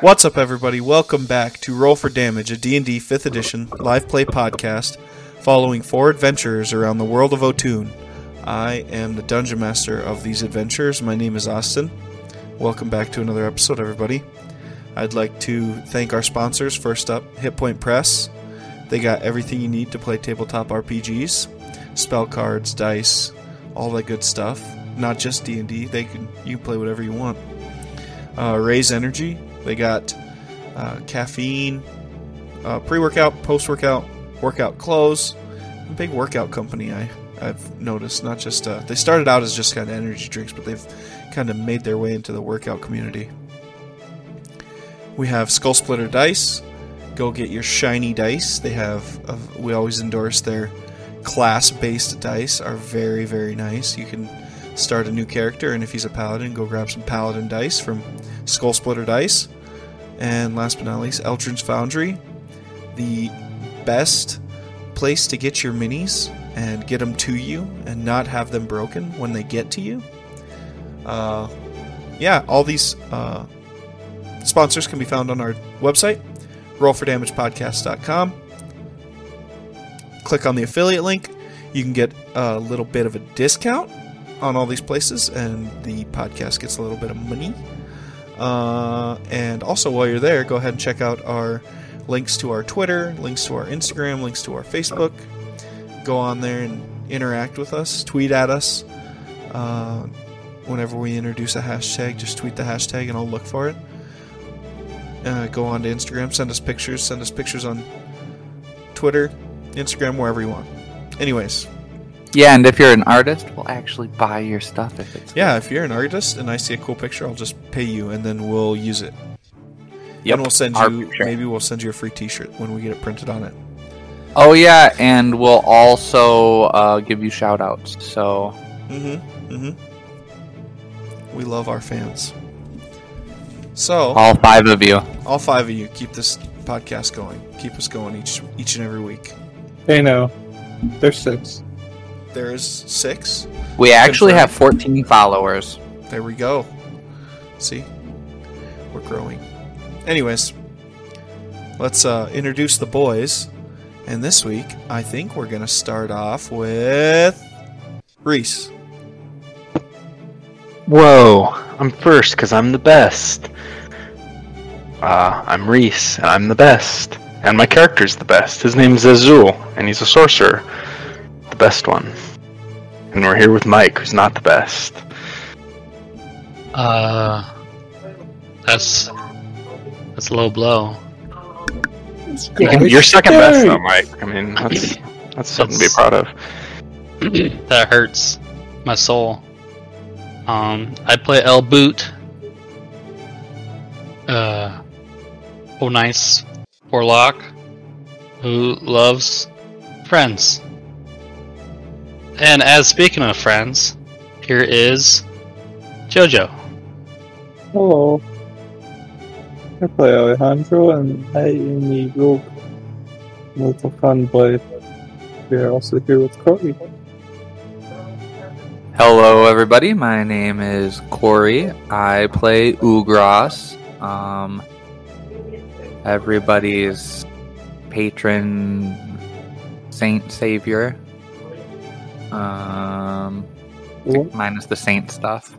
What's up, everybody? Welcome back to Roll for Damage, a D&D 5th Edition live play podcast following four adventurers around the world of Otun. I am the Dungeon Master of these adventures. My name is Austin. Welcome back to another episode, everybody. I'd like to thank our sponsors. First up, Hit Point Press. They got everything you need to play tabletop RPGs, spell cards, dice, all that good stuff. Not just D&D. They can you play whatever you want. Uh, Raze Energy. They got uh, caffeine, uh, pre-workout, post-workout, workout clothes. A big workout company. I I've noticed. Not just uh, they started out as just kind of energy drinks, but they've kind of made their way into the workout community. We have Skull Splitter Dice. Go get your shiny dice. They have. We always endorse their class-based dice. Are very very nice. You can start a new character, and if he's a paladin, go grab some paladin dice from Skull Splitter Dice. And last but not least, Eldritch Foundry, the best place to get your minis and get them to you and not have them broken when they get to you. Uh, yeah, all these uh, sponsors can be found on our website, rollfordamagepodcast.com. Click on the affiliate link. You can get a little bit of a discount on all these places, and the podcast gets a little bit of money. Uh, and also, while you're there, go ahead and check out our links to our Twitter, links to our Instagram, links to our Facebook. Go on there and interact with us, tweet at us. Uh, whenever we introduce a hashtag, just tweet the hashtag and I'll look for it. Uh, go on to Instagram, send us pictures, send us pictures on Twitter, Instagram, wherever you want. Anyways, Yeah, and if you're an artist, we'll actually buy your stuff if it's yeah, if you're an artist and I see a cool picture, I'll just pay you and then we'll use it. Yep, And we'll send our you picture. maybe we'll send you a free T-shirt when we get it printed on it. Oh yeah, and we'll also uh, give you shout outs. So Mm-hmm. Mm-hmm. We love our fans. So all five of you. all five of you keep this podcast going. Keep us going each each and every week. Hey, no. There's six. There's six. We actually Confirmed. have 14 followers. There we go. See, we're growing. Anyways, let's uh, introduce the boys. And this week, I think we're gonna start off with Reese. Whoa, I'm first because I'm the best. Uh, I'm Reese, and I'm the best. And my character's the best. His name's Azul, and he's a sorcerer. The best one. And we're here with Mike, who's not the best. Uh, that's that's a low blow. Let's You go. can, you're second best, though, Mike. I mean, that's, that's something to be proud of. that hurts my soul. Um, I play El Boot. Uh, oh nice warlock who loves friends. And as speaking of friends, here is Jojo. Hello. I play Alejandro and I am the rogue. Little fun boy. We're also here with Corey. Hello, everybody. My name is Corey. I play Ugras. Um, everybody's patron saint savior. Um, What? minus the saint stuff.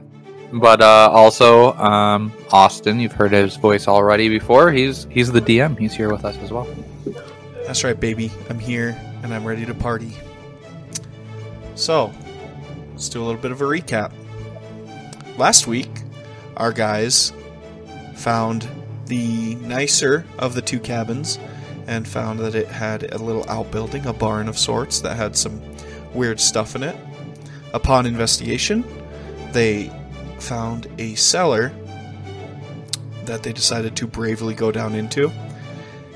But uh, also, um, Austin, you've heard his voice already before. He's he's the DM. He's here with us as well. That's right, baby. I'm here and I'm ready to party. So, let's do a little bit of a recap. Last week, our guys found the nicer of the two cabins and found that it had a little outbuilding, a barn of sorts that had some weird stuff in it. Upon investigation, they found a cellar that they decided to bravely go down into.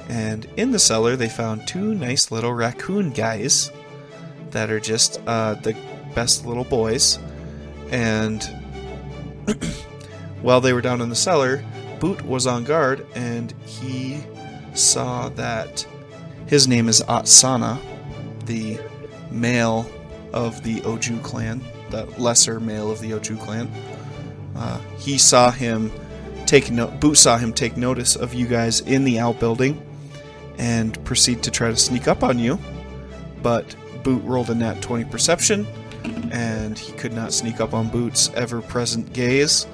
And in the cellar, they found two nice little raccoon guys that are just uh, the best little boys. And while they were down in the cellar, Boot was on guard and he saw that his name is Otsana, the male of the Oju clan, the lesser male of the Oju clan. Uh, he saw him take no- Boot saw him take notice of you guys in the outbuilding and proceed to try to sneak up on you. But Boot rolled a nat 20 perception, and he could not sneak up on Boot's ever present gaze.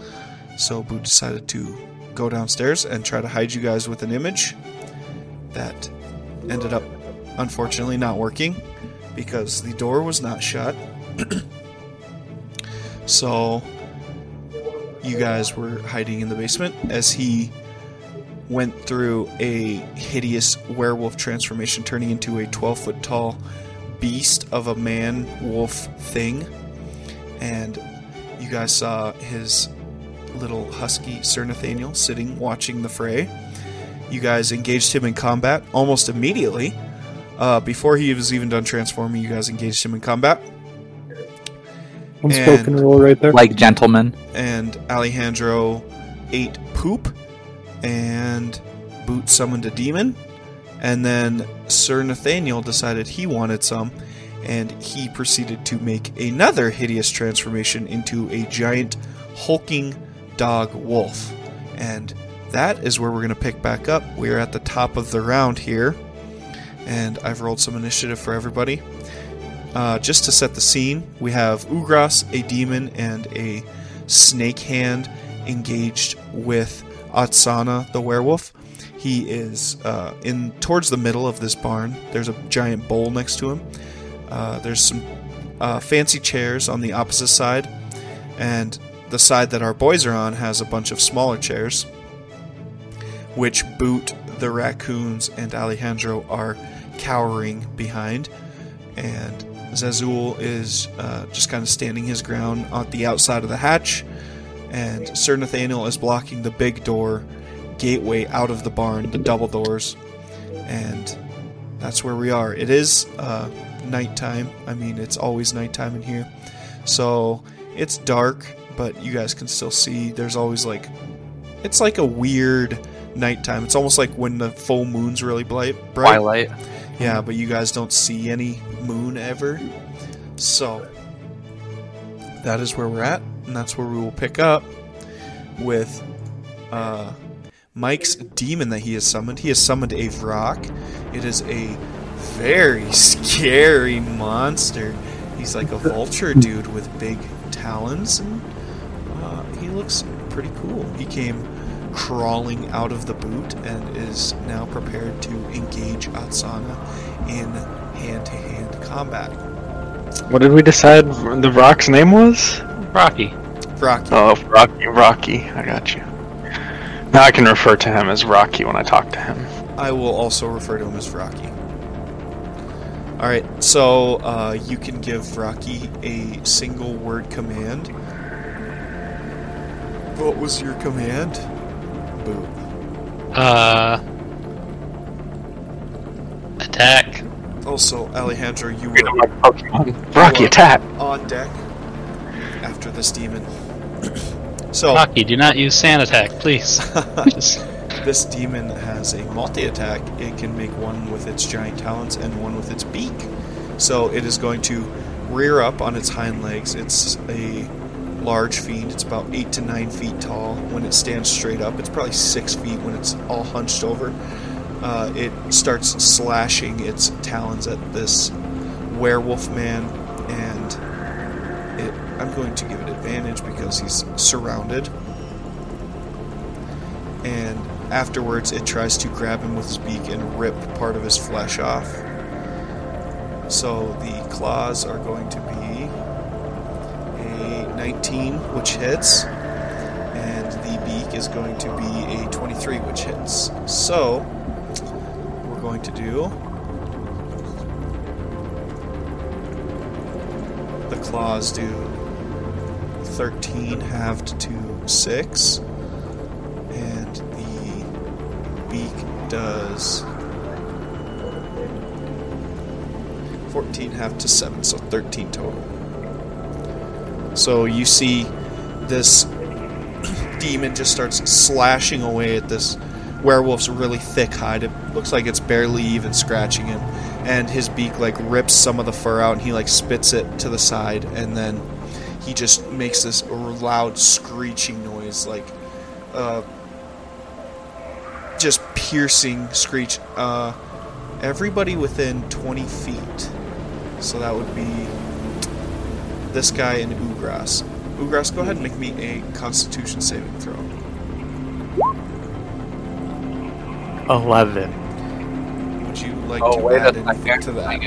So Boot decided to go downstairs and try to hide you guys with an image. That ended up, unfortunately, not working because the door was not shut. so you guys were hiding in the basement as he went through a hideous werewolf transformation, turning into a 12 foot tall beast of a man wolf thing. And you guys saw his little husky Sir Nathaniel sitting watching the fray. You guys engaged him in combat almost immediately. Uh, before he was even done transforming, you guys engaged him in combat. Unspoken And- rule right there. Like gentlemen. and Alejandro ate poop, and Boot summoned a demon, and then Sir Nathaniel decided he wanted some, and he proceeded to make another hideous transformation into a giant hulking dog wolf. And that is where we're going to pick back up. We're at the top of the round here, and I've rolled some initiative for everybody. Uh, just to set the scene, we have Ugras, a demon, and a snake hand engaged with Otsana, the werewolf. He is uh, in towards the middle of this barn. There's a giant bowl next to him. Uh, there's some uh, fancy chairs on the opposite side, and the side that our boys are on has a bunch of smaller chairs, which Boot, the raccoons, and Alejandro are cowering behind. And Zazul is uh, just kind of standing his ground on the outside of the hatch, and Sir Nathaniel is blocking the big door gateway out of the barn, the double doors, and that's where we are. It is uh, nighttime. I mean, it's always nighttime in here, so it's dark, but you guys can still see. There's always like, it's like a weird nighttime. It's almost like when the full moon's really bright. bright. Twilight. Yeah, but you guys don't see any moon ever. So, that is where we're at, and that's where we will pick up with uh, Mike's demon that he has summoned. He has summoned a Vrock. It is a very scary monster. He's like a vulture dude with big talons, and uh, he looks pretty cool. He came crawling out of the boot and is now prepared to engage Otsana in hand-to-hand combat. What did we decide the Vrock's name was? Rocky. Rocky, Oh, Rocky. Rocky. I got you. Now I can refer to him as Rocky when I talk to him. I will also refer to him as Rocky. All right, so uh, you can give Rocky a single word command. What was your command? Boot. Uh. Attack. Also, Alejandro, you You know, were like Pokemon. Rocky attack. on deck after this demon. so, Rocky, do not use sand attack, please. Just- this demon has a multi attack. It can make one with its giant talons and one with its beak. So, it is going to rear up on its hind legs. It's a large fiend. It's about 8 to 9 feet tall when it stands straight up. It's probably 6 feet when it's all hunched over. Uh, it starts slashing its talons at this werewolf man, and it, I'm going to give it advantage because he's surrounded. And afterwards, it tries to grab him with his beak and rip part of his flesh off. So the claws are going to be 19, which hits, and the beak is going to be a 23, which hits. So we're going to do the claws do 13 halved to 6 and the beak does 14 half to 7 so 13 total so you see this demon just starts slashing away at this werewolf's really thick hide. It looks like it's barely even scratching him, and his beak like rips some of the fur out, and he like spits it to the side, and then he just makes this loud screeching noise, like uh, just piercing screech. Uh, everybody within 20 feet. So that would be this guy and Ugras. Ugras, go ahead and make me a Constitution saving throw. 11. Would you like Oh to wait add a anything to that?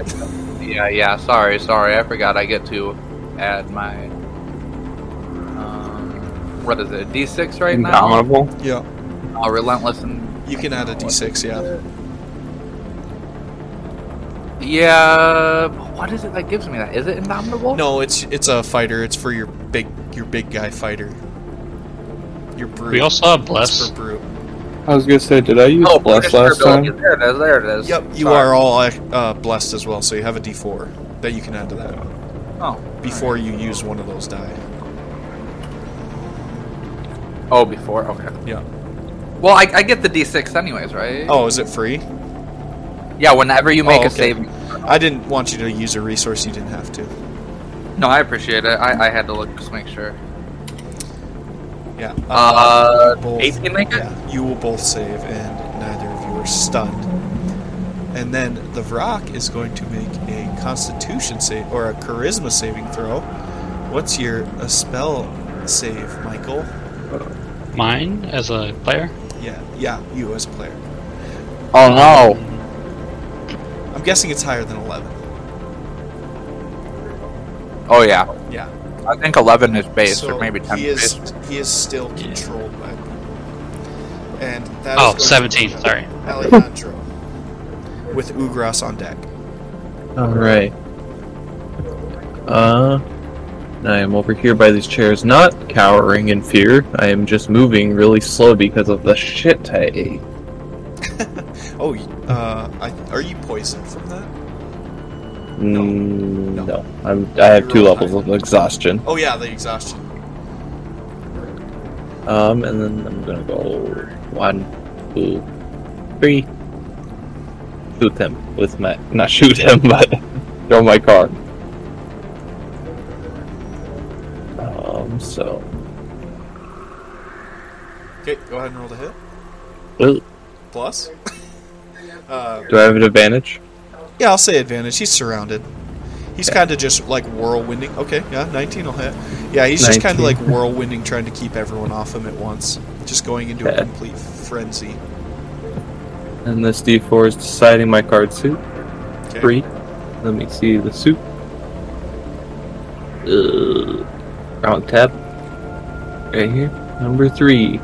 to, yeah, yeah. Sorry, sorry. I forgot. I get to add my. Um, what is it? D6 right now. Indomitable. Yeah, Uh, relentless and you can add a d6. Yeah. yeah. What is it that gives me that? Is it indomitable? No, it's it's a fighter. It's for your big your big guy fighter. Your brute. We also have It's bless. for brute. I was gonna say, did I use Oh, bless last time? There it is. There it is. Yep, you Sorry. are all uh, blessed as well, so you have a d4 that you can add to that Oh. before you use one of those die. Oh, before. Okay. Yeah. Well, I, I get the D6 anyways, right? Oh, is it free? Yeah. Whenever you make Oh, a okay. Saving. I didn't want you to use a resource you didn't have to. No, I appreciate it. I, I had to look just make sure. Yeah. Uh, you both- 18 make it? Yeah, you will both save, and neither of you are stunned. And then the Vrock is going to make a Constitution save or a Charisma saving throw. What's your a spell save, Michael? Mine as a player. Yeah, yeah, you as a player. Oh no! I'm guessing it's higher than 11. Oh yeah. Yeah. I think 11 is base, so or maybe 10 he is is base. he is still controlled by and that is Oh, going 17, be sorry. Alejandro with Ugras on deck. Alright. Uh, I am over here by these chairs, not cowering in fear. I am just moving really slow because of the shit I ate. Oh, y- uh, I, are you poisoned from that? Mm, No. no. I'm, I have two You're levels of exhaustion. Oh yeah, the exhaustion. Um, and then I'm gonna go one, two, three. Shoot him with my not shoot him, but throw my card. Um, so Okay, go ahead and roll the hit. Ooh, Plus. uh, do I have an advantage? yeah, I'll say advantage. He's surrounded. He's kind of just like whirlwinding. Okay, yeah, 19 will hit. Yeah, he's just kind of like whirlwinding, trying to keep everyone off him at once. Just going into a complete frenzy. And this D4 is deciding my card suit. Okay. Three. Let me see the suit. Uh, wrong tab. Right here. Number three.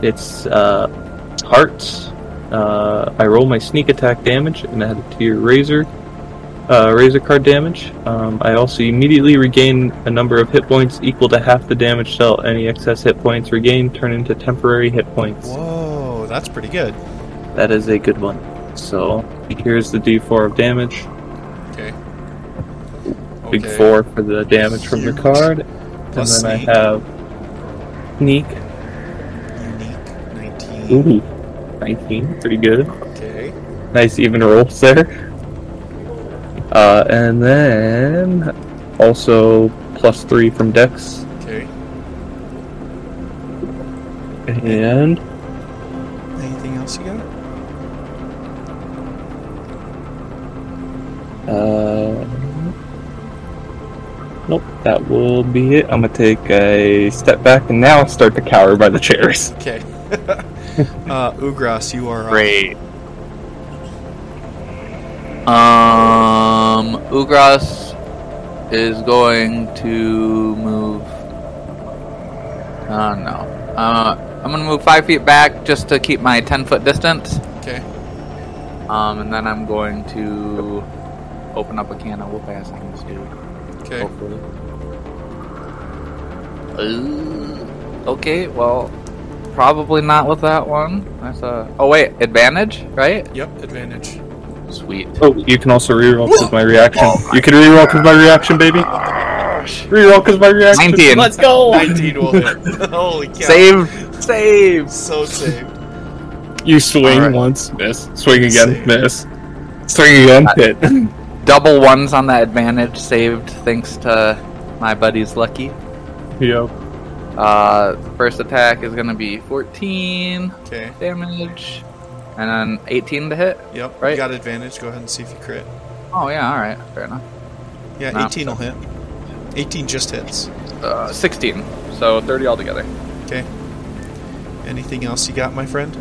It's uh, hearts. Uh, I roll my sneak attack damage and add it to your razor. Uh, razor card damage. Um, I also immediately regain a number of hit points equal to half the damage dealt. Any excess hit points regained turn into temporary hit points. Whoa, that's pretty good. That is a good one. So here's the D4 of damage. Okay. Big Okay. four for the damage from the card. Plus and then sneak. I have sneak. Unique. 19. Ooh, 19. Pretty good. Okay. Nice even rolls there. Uh, and then also plus three from Dex. Okay. And Anything else you got? uh, nope, that will be it. I'm gonna take a step back and now start to cower by the chairs. Okay. uh, Ugras, you are up. Great. Um, Ugras is going to move. Uh, no. Uh, I'm gonna move five feet back just to keep my ten foot distance. Okay. Um, and then I'm going to open up a can of whoop ass on this dude. Okay. Hopefully. Uh, okay, well, probably not with that one. That's a. Oh wait, advantage, right? Yep, advantage. Sweet. Oh, you can also reroll because my reaction. Oh you can reroll because my reaction, baby. Reroll because my reaction. 19. Let's go. 19 will hit. Holy cow. Save, save. So saved. You swing Alright. once, miss. Swing again, Save. miss. Swing again, uh, hit. Double ones on that advantage saved thanks to my buddy's lucky. Yep. Uh, first attack is gonna be 14 Okay. damage, and then 18 to hit. Yep. Right. You got advantage. Go ahead and see if you crit. Oh yeah, all right, fair enough. Yeah, No. 18 will hit. 18 just hits. Uh, 16, so 30 altogether. Okay. Anything else you got, my friend?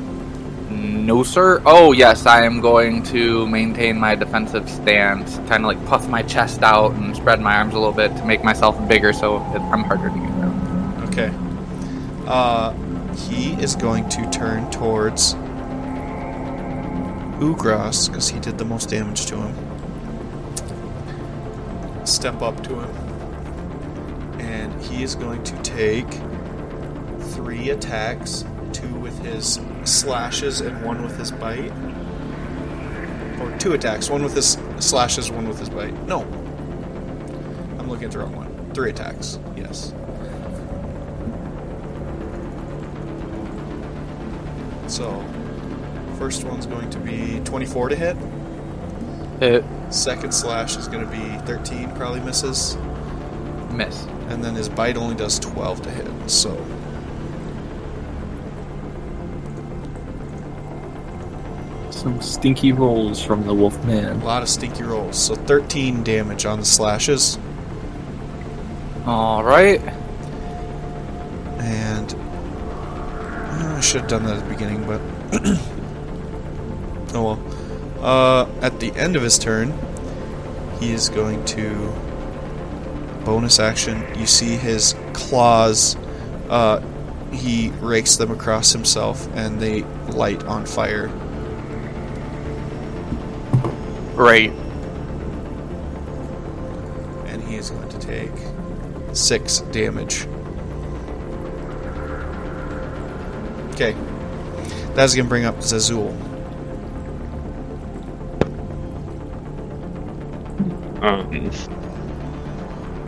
No, sir. Oh, yes, I am going to maintain my defensive stance, kind of like puff my chest out and spread my arms a little bit to make myself bigger so I'm harder to get down. Okay. Uh, he is going to turn towards Ugras because he did the most damage to him. Step up to him, and he is going to take three attacks: two with his slashes and one with his bite. Or two attacks: one with his slashes, one with his bite. No, I'm looking at the wrong one. Three attacks. Yes. So, first one's going to be 24 to hit. Hit, Second slash is going to be 13, probably misses. miss. And then his bite only does 12 to hit. So, Some stinky rolls from the wolf man. a lot of stinky rolls. So, 13 damage on the slashes. All right. And I should have done that at the beginning, but oh well. Uh, at the end of his turn, he is going to bonus action. You see his claws. Uh, he rakes them across himself, and they light on fire. Great. and he is going to take six damage. Okay, that's gonna bring up Zazul. Um,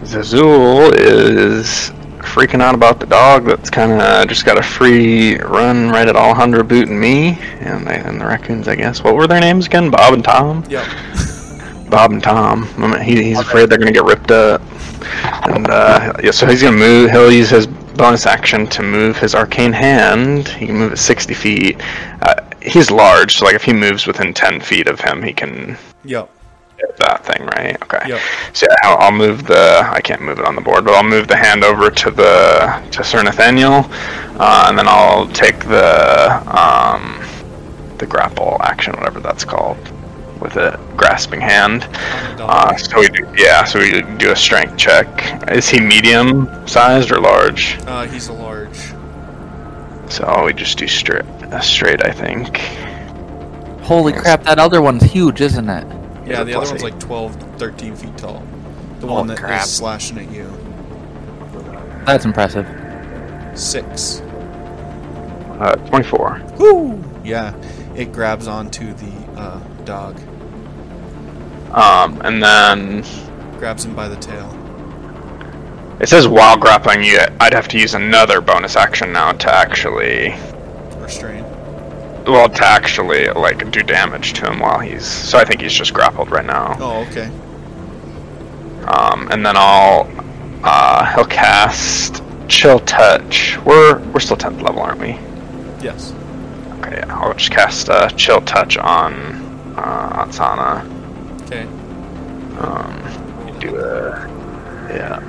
Zazul is freaking out about the dog that's kind of just got a free run right at Alejandro Boot and me, and, they, and the raccoons, I guess. What were their names again? Bob and Tom? Yep. Bob and Tom. He, he's afraid they're going to get ripped up. And uh, yeah, so he's going to move. He'll use his bonus action to move his arcane hand. He can move it 60 feet. Uh, he's large, so like if he moves within 10 feet of him, he can Yep. hit that thing, right? Okay. Yep. So yeah, I'll, I'll move the. I can't move it on the board, but I'll move the hand over to the to Sir Nathaniel, uh, and then I'll take the um, the grapple action, whatever that's called, with a grasping hand. Uh, so we do, yeah, so we do a strength check. Is he medium sized or large? Uh, he's a large. So we just do straight, uh, straight, I think. Holy crap, that other one's huge, isn't it? Yeah, a the other plus one's eight. like 12, 13 feet tall. The Oh, one that is crap. slashing at you. That's impressive. Six. Uh, Twenty-four. Woo! Yeah, it grabs onto the uh, dog, Um, and then grabs him by the tail. it says while grappling you, I'd have to use another bonus action now to actually, Restrain. well, to actually like do damage to him while he's. So I think he's just grappled right now. Oh, okay. Um, and then I'll uh, he'll cast Chill Touch. We're we're still tenth level, aren't we? Yes. Okay, yeah. I'll just cast uh, Chill Touch on uh, Otsana. Okay. Um, do a yeah.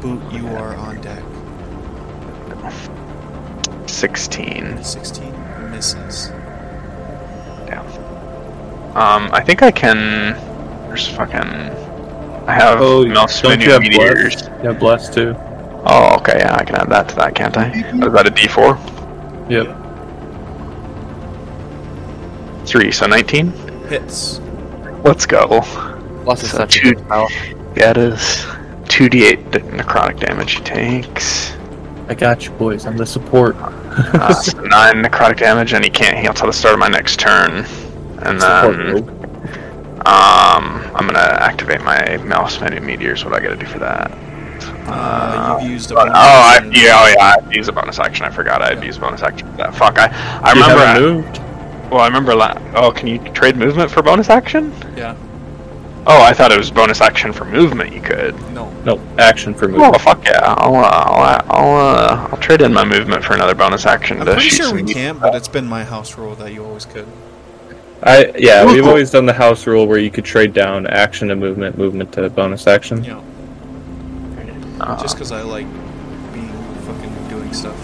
Boot, you are on deck. Sixteen. 16 misses. Damn. Um, I think I can. There's fucking. I have Oh, mouse don't menu you have meteors. blessed? Yeah, blessed too. Oh, okay, yeah, I can add that to that, can't I? Is that a D4? Yep. Three, so 19. Hits. Let's go. Plus is So such two- good spell. Yeah, it is. 2d8 d- necrotic damage he takes. I got you, boys. I'm the support. Uh, so 9 necrotic damage, and he can't heal till the start of my next turn. And support then. Um, I'm gonna activate my Melf's Minute Meteors. What do I gotta do for that? Uh, you've used a But- bonus oh, I, yeah, oh, yeah, I have use a bonus action. I forgot I had to use a bonus action for that. Fuck, I, I You remember. haven't I- moved. Well, I remember. La- oh, can you trade movement for bonus action? Yeah. Oh, I thought it was bonus action for movement. You could. No. No, action for movement. Oh movement. fuck yeah! I'll uh, I'll uh, I'll, uh, I'll trade in my movement for another bonus action. I'm to pretty sure we can't, but it's been my house rule that you always could. I yeah, we've always done the house rule where you could trade down action to movement, movement to bonus action. Yeah. Uh, just because I like being fucking doing stuff.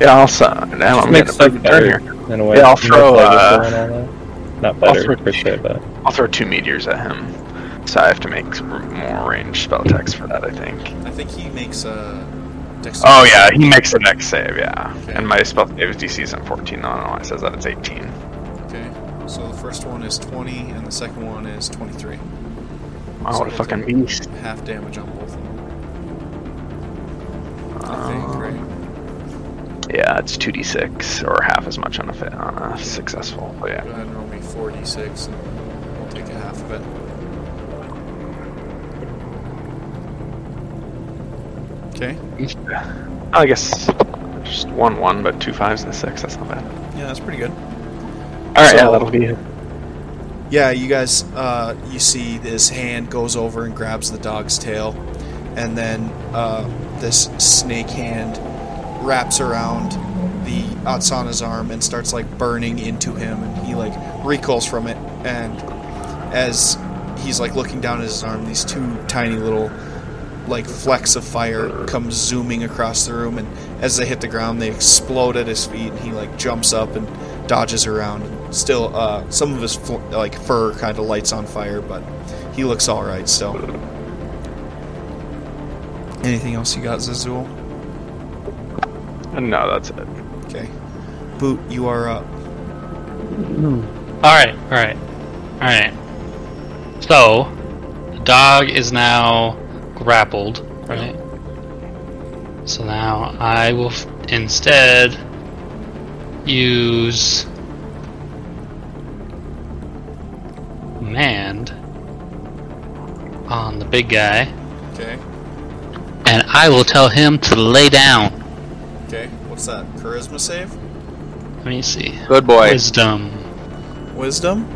yeah, I'll. Uh, now Just I'm gonna stuff turn better here. In a way. Yeah, I'll throw, flavorful uh, and all that. Not I'll better throw- per se, but I'll throw two meteors at him. So I have to make more range spell attacks for that, I think. I think he makes a. Dexterity. Oh yeah, he makes the next save, yeah. Okay. And my spell save DC is at 14. No, no, it says that it's 18. Okay. So the first one is 20, and the second one is 23. Wow, So what a fucking beast. Half damage on both of them. I think, right? Yeah, it's 2d6 or half as much on a fit on a successful. But yeah. Go ahead and roll me 4d6, and we'll take a half of it. Okay. I guess just one one, but two fives and a six. That's not bad. Yeah, that's pretty good. All right, yeah, that'll be it. Yeah, you guys, uh, you see this hand goes over and grabs the dog's tail, and then uh, this snake hand wraps around the Otsana's arm and starts like burning into him, and he like recoils from it. And as he's like looking down at his arm, these two tiny little like flecks of fire come zooming across the room, and as they hit the ground, they explode at his feet, and he like jumps up and dodges around. Still, uh, some of his fl- like fur kind of lights on fire, but he looks all right still. Anything else you got, Zazul? No, that's it. Okay, Boot, you are up. Alright, alright, alright. So, the dog is now grappled, right? So now I will f- instead use Mand on the big guy, Okay, and I will tell him to lay down. Okay. What's that? Charisma save? Let me see. Good boy. Wisdom. Wisdom?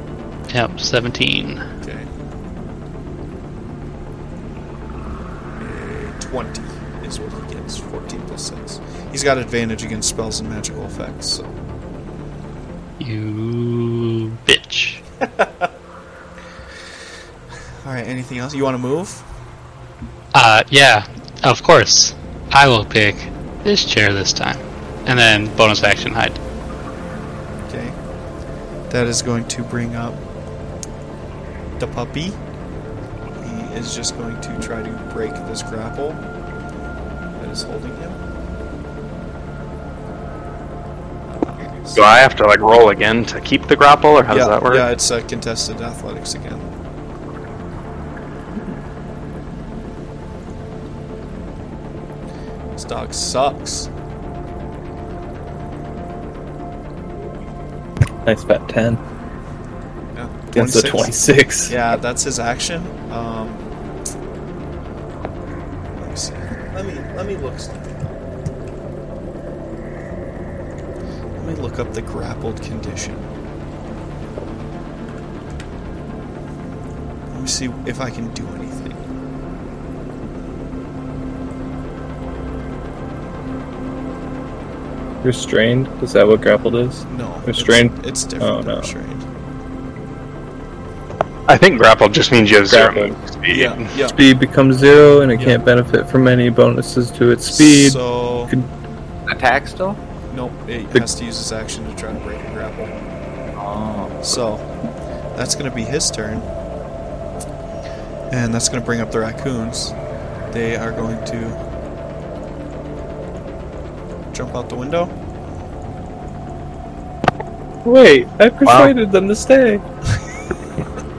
Yep, 17. Okay. A 20 is what he gets. 14 plus 6. He's got advantage against spells and magical effects, so. You bitch. Alright, anything else? You want to move? Uh, yeah, of course. I will pick this chair this time. And then bonus action hide. Okay. That is going to bring up the puppy. He is just going to try to break this grapple that is holding him. Do I have to like roll again to keep the grapple, or how yeah, does that work? Yeah, it's uh, contested athletics again. Dog sucks. nice fat ten Yeah, against the 26. twenty six. Yeah, that's his action. Um, let me see. Let me let me look. something up. Let me look up the grappled condition. Let me see if I can do anything. Restrained? Is that what grappled is? No, Restrained? It's, different Oh, than no. restrained. I think grappled just means you have zero speed. Yeah, yeah. Speed becomes zero, and it Yeah. can't benefit from any bonuses to its speed. So Could- Attack still? nope, it The- has to use its action to try to break a grapple. Oh. So, that's going to be his turn. And that's going to bring up the raccoons. They are going to jump out the window. Wait, I persuaded them to stay.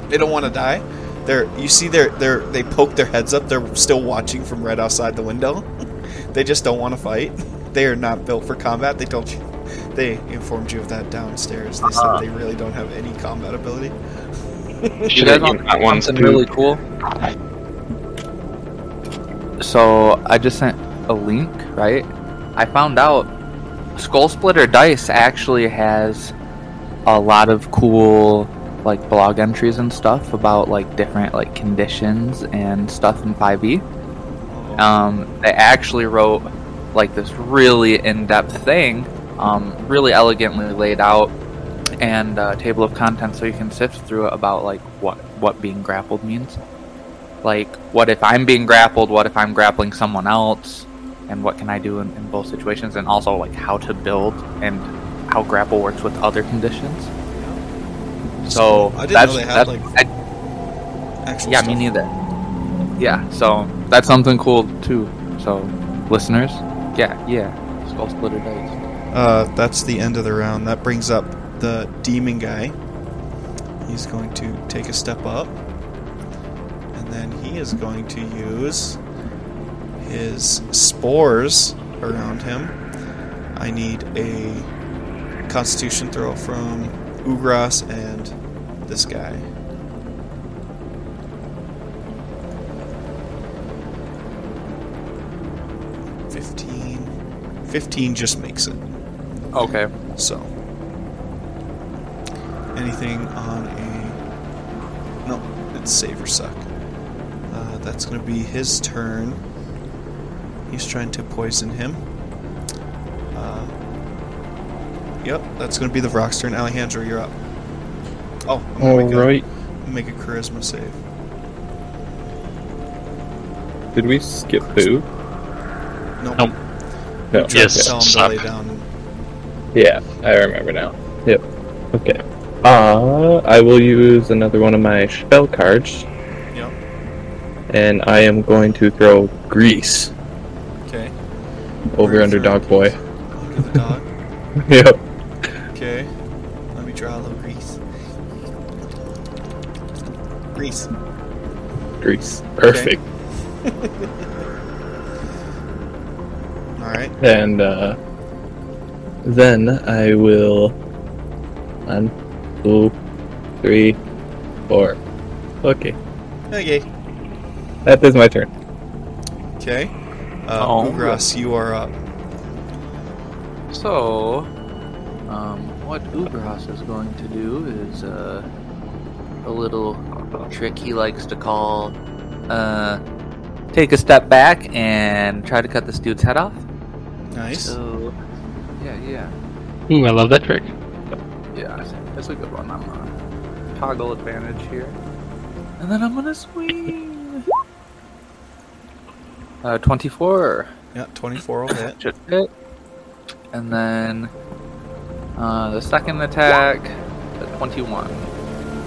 They don't want to die. They're you see they're they're they poke their heads up. They're still watching from right outside the window. they just don't want to fight. They are not built for combat. They told you. They informed you of that downstairs. They said they really don't have any combat ability. You Should guys have want that one something too. really cool? So I just sent a link, right? I found out Skull Splitter Dice actually has a lot of cool like blog entries and stuff about like different like conditions and stuff in 5e. Um, they actually wrote like this really in-depth thing, um, really elegantly laid out, and uh, table of contents so you can sift through it about like what what being grappled means. Like, what if I'm being grappled? What if I'm grappling someone else? And what can I do in, in both situations? And also like how to build and how grapple works with other conditions. So I didn't that's, know they had that's like I- yeah, stuff. me neither. Yeah, so that's something cool too. So, listeners, yeah, yeah, Skull Splitter dice. Uh, that's the end of the round. That brings up the demon guy. He's going to take a step up, and then he is going to use his spores around him. I need a Constitution throw from Ugras and this guy. Fifteen. Fifteen just makes it. Okay. So, anything on a. No, it's save or suck. Uh, that's going to be his turn. He's trying to poison him. Uh, yep, that's going to be the Vrock's turn. Alejandro, you're up. Oh, I'm going to make, Alright. a, make a charisma save. Did we skip Boo? Nope. Nope. No. Yes. Tell him to lay down. Yeah, I remember now. Yep. Okay. Uh, I will use another one of my spell cards, Yep. and I am going to throw Grease Okay. Over under Dog Boy. Under the dog. yep. Okay. Let me draw a little grease. Grease. Grease. Perfect. Alright. And uh, then I will. One, two, three, four. Okay, Okay. that is my turn. Okay. Uh, Oh. Ugras, you are up. So, um, what Ugras is going to do is uh, a little trick he likes to call uh, take a step back and try to cut this dude's head off. Nice. So, yeah, yeah. Ooh, I love that trick. Yeah, that's a good one. I'm gonna toggle advantage here. And then I'm gonna swing. Uh, 24. Yeah, 24 will hit. Just hit. And then uh, the second attack, the 21.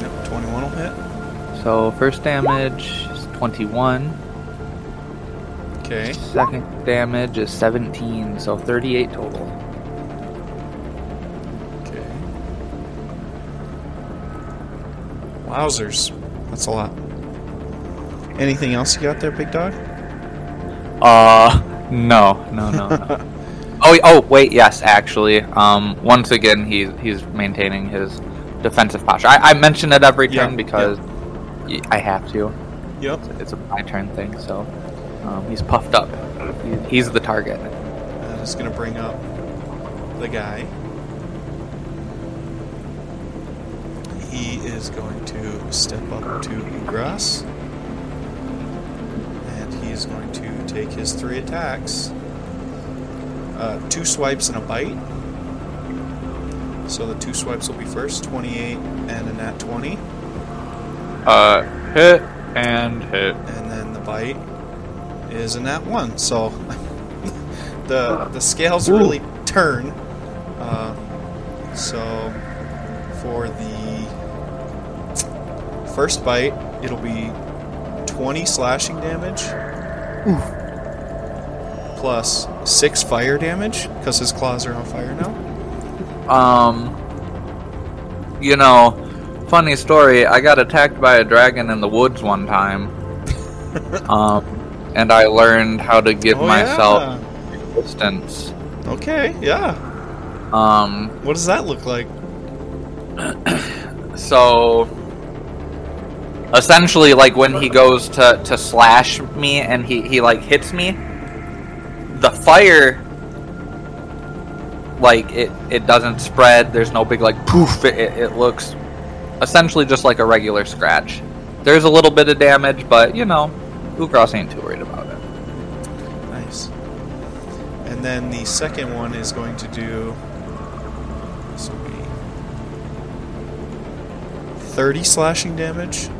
Yep, 21 will hit. So first damage is 21. Okay. Second damage is 17. So 38 total. Okay. Wowzers. That's a lot. Anything else you got there, big dog? Uh, no, no, no, no. oh, oh, wait, yes, actually. Um, once again, he's he's maintaining his defensive posture. I, I mention it every Yeah, turn because I have to. Yep. It's a my turn thing, so um, he's puffed up. He, he's the target. I'm just to bring up the guy. He is going to step up to Ugras. And he's going to take his three attacks. Uh, two swipes and a bite. So the two swipes will be first 28 and a nat 20. Uh, hit and hit. and then the bite is a nat one. So the the scales really turn. Uh, so for the first bite, it'll be twenty slashing damage. Plus six fire damage because his claws are on fire now. Um, you know, funny story. I got attacked by a dragon in the woods one time. um, and I learned how to give Oh, myself distance. yeah. Okay, yeah. Um, What does that look like? so essentially, like when he goes to to slash me and he he like hits me, the fire. Like it, it doesn't spread. There's no big like poof. It, it, looks essentially just like a regular scratch. There's a little bit of damage, but you know, Ugras ain't too worried about it. Nice. And then the second one is going to do. This will be 30 slashing damage.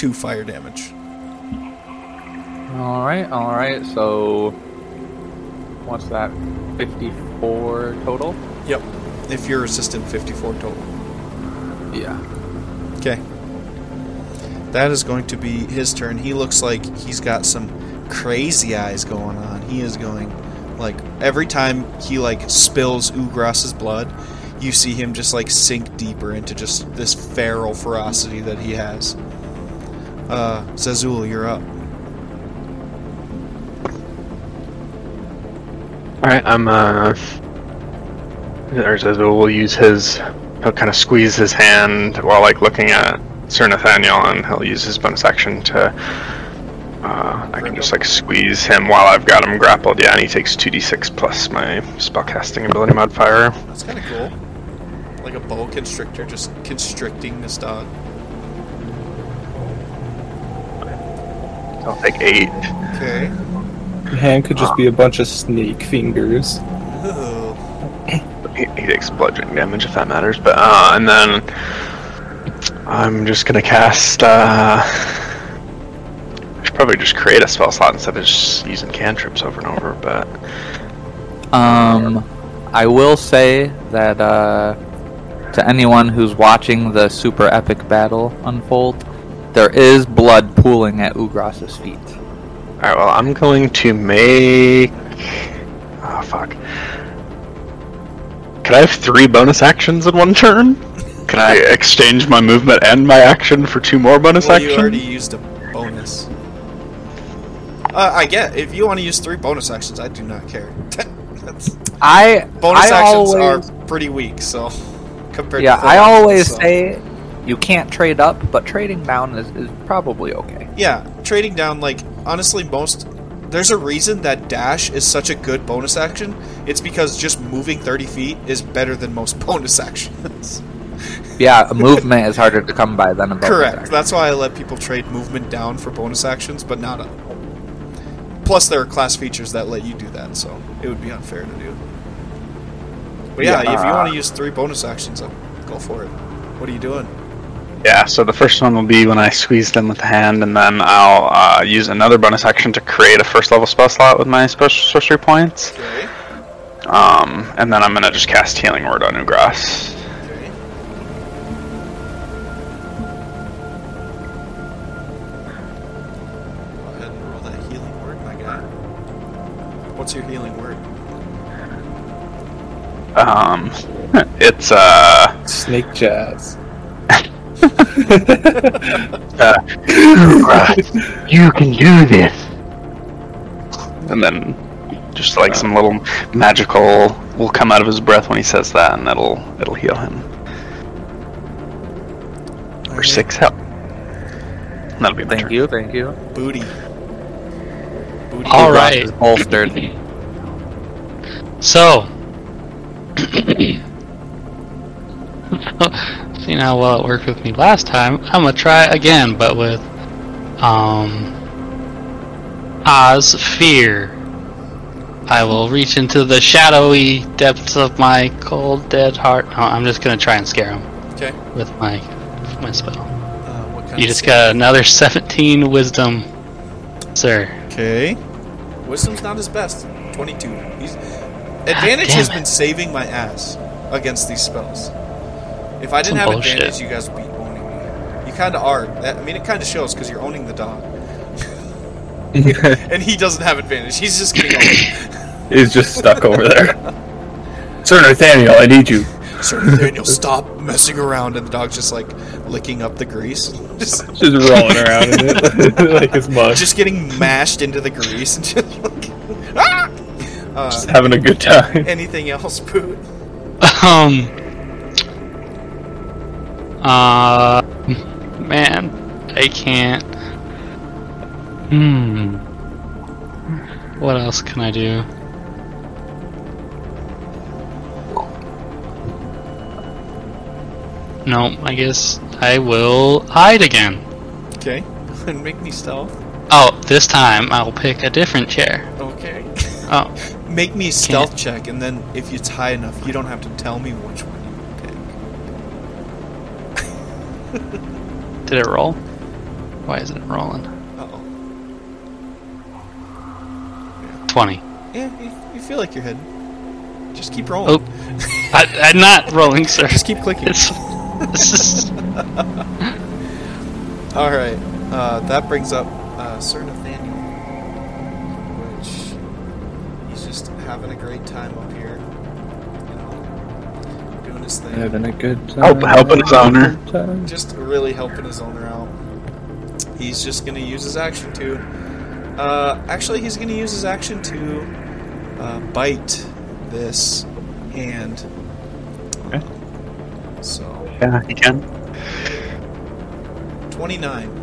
2 fire damage. All right, all right. So, what's that? Fifty-four total. Yep. If you're resistant, 54 total. Yeah. Okay. That is going to be his turn. He looks like he's got some crazy eyes going on. He is going like every time he like spills Ugras's blood, you see him just like sink deeper into just this feral ferocity that he has. Uh, Zazul, you're up. Alright, I'm uh or Zazul will use his he'll kinda squeeze his hand while like looking at Sir Nathaniel and he'll use his bonus action to uh, I can just like squeeze him while I've got him grappled, yeah, and he takes 2d6 plus my spellcasting ability modifier. That's kind of cool. Like a boa constrictor, just constricting this dog. I'll take 8. Okay. Hand could just be a bunch of snake fingers. Ooh. He, he takes bludgeoning damage if that matters, but uh, and then I'm just gonna cast. Uh, I should probably just create a spell slot instead of just using cantrips over and over. But Um, I will say that uh, to anyone who's watching the super epic battle unfold, there is blood pooling at Ugras's feet. all right, well, I'm going to make. Oh fuck! Can I have three bonus actions in one turn? Can I exchange my movement and my action for two more bonus well, actions? you already used a bonus. Uh, I get if you want to use three bonus actions, I do not care. That's, I bonus I actions always, are pretty weak, so compared yeah. to I always actions, so- say you can't trade up, but trading down is, is probably okay. yeah, trading down like honestly most. There's a reason that dash is such a good bonus action. It's because just moving 30 feet is better than most bonus actions. Yeah, a movement is harder to come by than a bonus Correct. action. That's why I let people trade movement down for bonus actions, but not up. Plus, there are class features that let you do that, so it would be unfair to do. But yeah, Yeah. if you want to use three bonus actions, go for it. What are you doing? Yeah, so the first one will be when I squeeze them with the hand, and then I'll uh, use another bonus action to create a first level spell slot with my special sorcery points. Okay. Um, and then I'm gonna just cast Healing Word on Ugras. Okay. Go ahead and roll that healing word, my guy. What's your healing word? Um, it's uh, Snake jazz. uh you can do this. And then just like some little magical will come out of his breath when he says that, and that'll it'll heal him for Okay. six health. And that'll be my Thank turn. you, thank you. Booty. Booty. All Ugras right. is bolstered. So, seeing how well it worked with me last time, I'm gonna try again, but with um Cause Fear. I will reach into the shadowy depths of my cold, dead heart. No, I'm just gonna try and scare him Okay. with my with my spell. Uh, what kind You just got another 17 wisdom, sir. Okay. Wisdom's not his best. 22. He's Advantage has been saving my ass against these spells. If I didn't Some have bullshit. advantage, you guys would be owning me. You kind of are. That- I mean, it kind of shows because you're owning the dog. and he doesn't have advantage. He's just getting owned. He's just stuck over there. Sir Nathaniel, I need you. Sir Nathaniel, stop messing around. And the dog's just like licking up the grease. Just, Just rolling around in it like it's mush. just getting mashed into the grease and just like. Ah! Uh, Just having a good time. anything else, Boot? Um. Uh, man, I can't. Hmm. What else can I do? No, I guess I will hide again. Okay, and make me stealth. Oh, this time I'll pick a different chair. Okay. Oh. Make me stealth check, and then if it's high enough, you don't have to tell me which one. Did it roll? Why isn't it rolling? Uh oh. 20. Yeah, you, you feel like you're hidden. Just keep rolling. Oh. I, I'm not rolling, sir. Just keep clicking. It's, this is, All right. Uh, that brings up uh, Sir Nathaniel, which he's just having a great time up here, know, doing his thing, Having a good time. Help- helping his owner. Just really helping his owner out. He's just gonna use his action to. Uh, actually, he's gonna use his action to uh, bite this hand. Okay. So Yeah, you can. twenty-nine.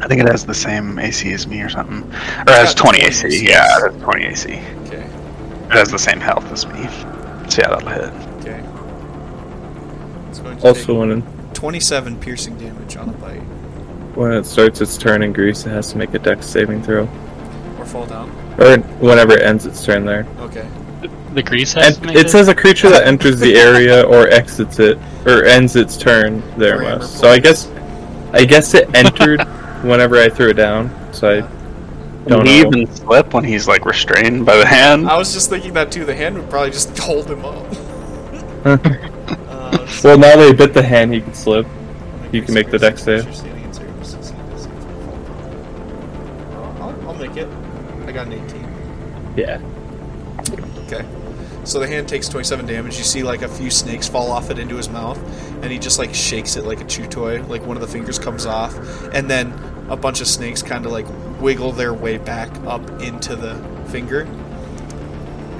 I think it has the same AC as me or something. Or it has 20 20 AC. AC. Yeah, it has 20 AC. Okay. It has the same health as me. So yeah, that'll hit. Okay. It's going to Also, take when 27 piercing damage on a bite when it starts its turn in grease, it has to make a dex saving throw. or fall down. Or whenever it ends its turn there. Okay. the grease has And to make it says a creature that enters the area or exits it or ends its turn there Or must. So I guess I guess it entered whenever I threw it down. So I don't Can he know. even slip when he's like restrained by the hand? I was just thinking that too. The hand would probably just hold him up. Well, now they bit the hand, he can slip. You can make the dex save. I'll, I'll make it. I got an 18. Yeah. Okay. So the hand takes 27 damage. You see like a few snakes fall off it into his mouth, and he just like shakes it like a chew toy. Like one of the fingers comes off, and then a bunch of snakes kind of like wiggle their way back up into the finger.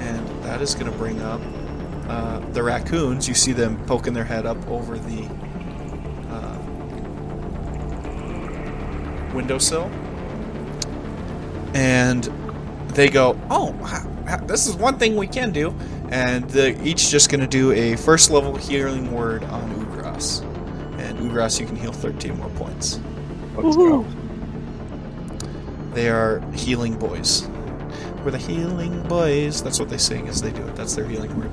And that is going to bring up uh, the raccoons. You see them poking their head up over the uh, windowsill, and they go, "Oh, ha- ha- this is one thing we can do," and they're each just going to do a first level healing word on Ugras, and Ugras you can heal 13 more points. Let's go. They are healing boys. We're the healing boys. That's what they sing as they do it. That's their healing word.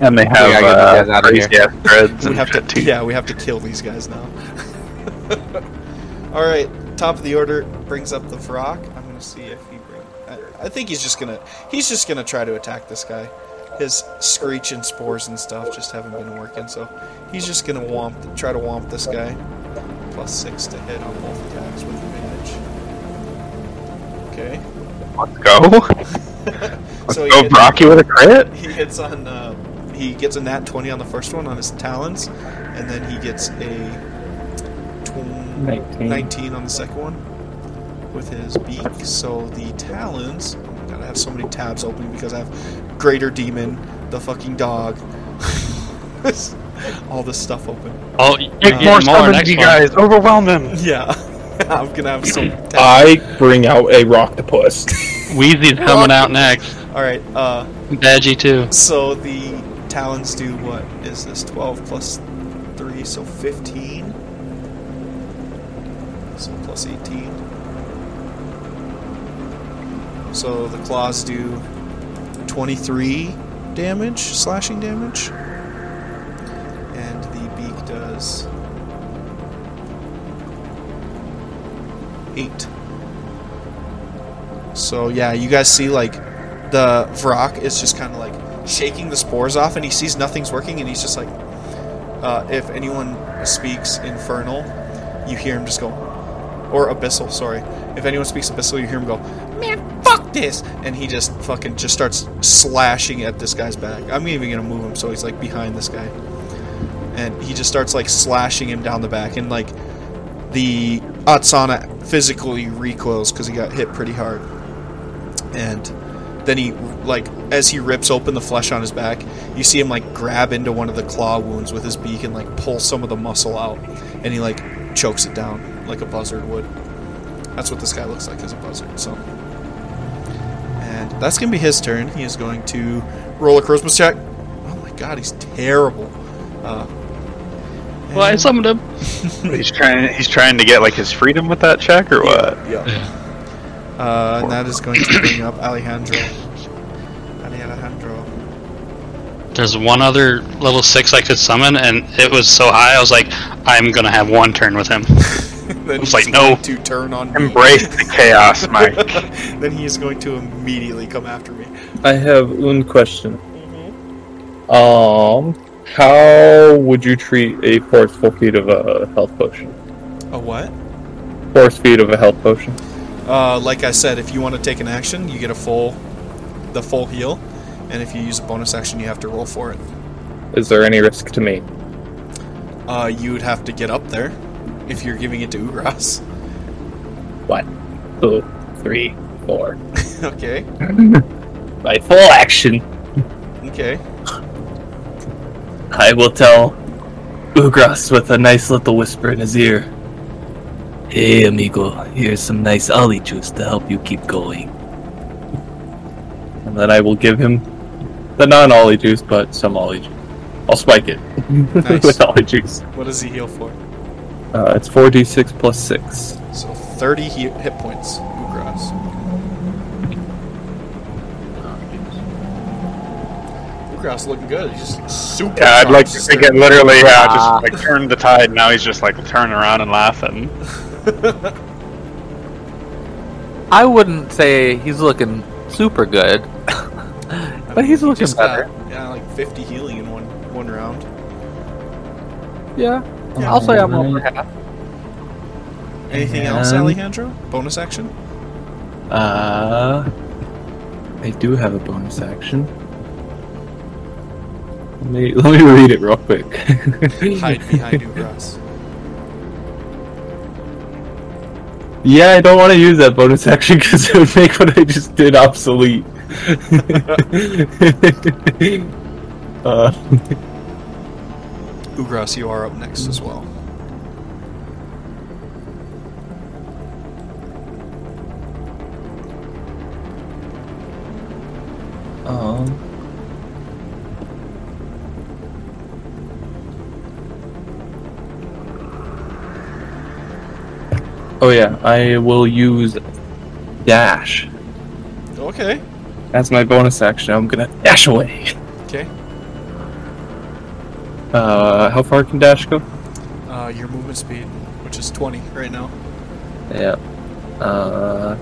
And they have gotta get these uh, guys outta crazy here. ass dreads We have to, shit too. yeah, we have to kill these guys now. All right, top of the order brings up the Vrock. I'm gonna see if he bring. I, I think he's just gonna he's just gonna try to attack this guy. His screech and spores and stuff just haven't been working, so he's just gonna womp try to womp this guy. Plus six to hit on both attacks with advantage. Okay. Let's go. Let's So he go, hit- Brocky with a crit. He hits on. Uh, he gets a nat twenty on the first one on his talons, and then he gets a tw- 19. 19 on the second one with his beak. So the talons. Oh my god, I have so many tabs open because I have Greater Demon, the fucking dog, all this stuff open. Oh, you're Make getting more more summons, next you one. guys. Overwhelm him. Yeah, I'm gonna have some. Tabs. I bring out a rocktopus. Wheezy's coming out next. all right. Uh, Badgie too. So the talons do what is this? Twelve plus three, so fifteen. So plus eighteen. So the claws do twenty-three damage, slashing damage, and the beak does eight. So yeah, you guys see like the Vrock is just kind of like shaking the spores off, and he sees nothing's working, and he's just like, uh, if anyone speaks Infernal, you hear him just go, or Abyssal, sorry. If anyone speaks Abyssal, you hear him go, man, fuck this, and he just fucking just starts slashing at this guy's back. I'm even gonna move him so he's like behind this guy, and he just starts like slashing him down the back, and like the Otsana physically recoils because he got hit pretty hard, and then he like as he rips open the flesh on his back you see him like grab into one of the claw wounds with his beak and like pull some of the muscle out and he like chokes it down like a buzzard would that's what this guy looks like as a buzzard so and that's gonna be his turn he is going to roll a charisma check oh my god he's terrible uh, Well, I summoned him. He's trying. He's trying to get like his freedom with that check, or what? Yeah. Yeah. Uh, and that is going to bring up Alejandro. Alejandro. There's one other level six I could summon, and it was so high. I was like, I'm gonna have one turn with him. then was like, no. going to turn on me. Embrace the chaos, Mike. then he is going to immediately come after me. I have one question. Um, how would you treat a forceful feat of a health potion? A what? Force feat of a health potion. Uh, like I said, if you want to take an action, you get a full, the full heal, and if you use a bonus action, you have to roll for it. Is there any risk to me? Uh, you would have to get up there if you're giving it to Ugras. One, two, three, four. okay. My full action. Okay. I will tell Ugras with a nice little whisper in his ear. Hey, amigo, here's some nice ollie juice to help you keep going. And then I will give him the non ollie juice, but some ollie juice. I'll spike it Nice. with ollie juice. What does he heal for? Uh, it's 4d6 plus 6. So 30 he- hit points, Ugras. Ugras looking good. He's just super. Yeah, I'd like to charged. think it literally, yeah, Ah. just like turned the tide. Now he's just like turning around and laughing. I wouldn't say he's looking super good, but he's He looking just got, better. yeah, like 50 healing in one one round. Yeah, I'll say I'm over half. Anything else, Alejandro? Bonus action? Uh, I do have a bonus action. Let me, let me read it real quick. Hide behind Ugras. Yeah, I don't want to use that bonus action because it would make what I just did obsolete. uh, Ugras, you are up next as well. um, oh yeah, I will use dash Okay. That's my bonus action. I'm gonna dash away. Okay. Uh, how far can dash go? Uh, your movement speed, which is 20 right now. Yeah. Uh,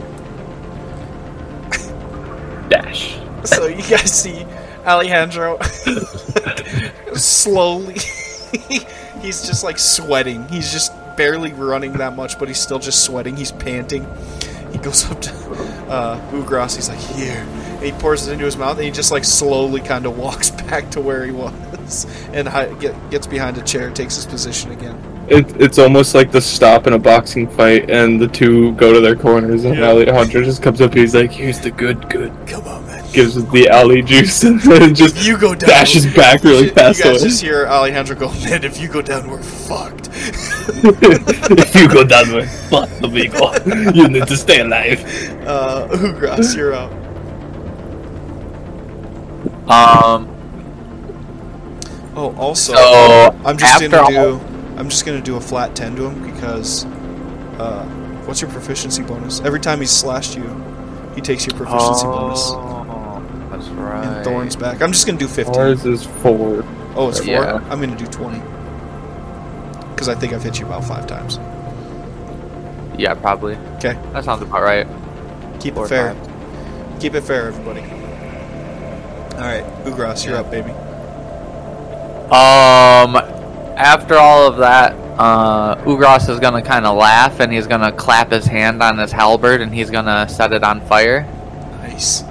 dash. So you guys see Alejandro slowly. he's just like sweating. He's just barely running that much, but he's still just sweating. He's panting. He goes up to uh, Ugras. He's like, "Here," and he pours it into his mouth, and he just like slowly kind of walks back to where he was, and hi- get, gets behind a chair, takes his position again. It, it's almost like the stop in a boxing fight, and the two go to their corners, and Yeah. Alejandro just comes up. He's like, "Here's the good, good." Come on, man. Gives it the alley juice, and then just you go down, dashes back really you, fast You guys away. just hear Alejandro go, "Man, if you go down, we're fucked." if you go down with fuck amigo, you need to stay alive. Uh, Ugras, you're up. Um, Oh, also, so I'm just after gonna all- do. I'm just gonna do a flat ten to him because. Uh, what's your proficiency bonus? Every time he's slashed you, he takes your proficiency bonus. That's right. And thorns back. I'm just gonna do 15. Ours is four. Oh, it's four. Yeah. I'm gonna do 20. Because I think I've hit you about five times. Yeah, probably. Okay. That sounds about right. Keep Four it fair. times. Keep it fair, everybody. All right, Ugras, you're Yeah. up, baby. Um, after all of that, uh, Ugras is gonna kind of laugh and he's gonna clap his hand on his halberd and he's gonna set it on fire Nice.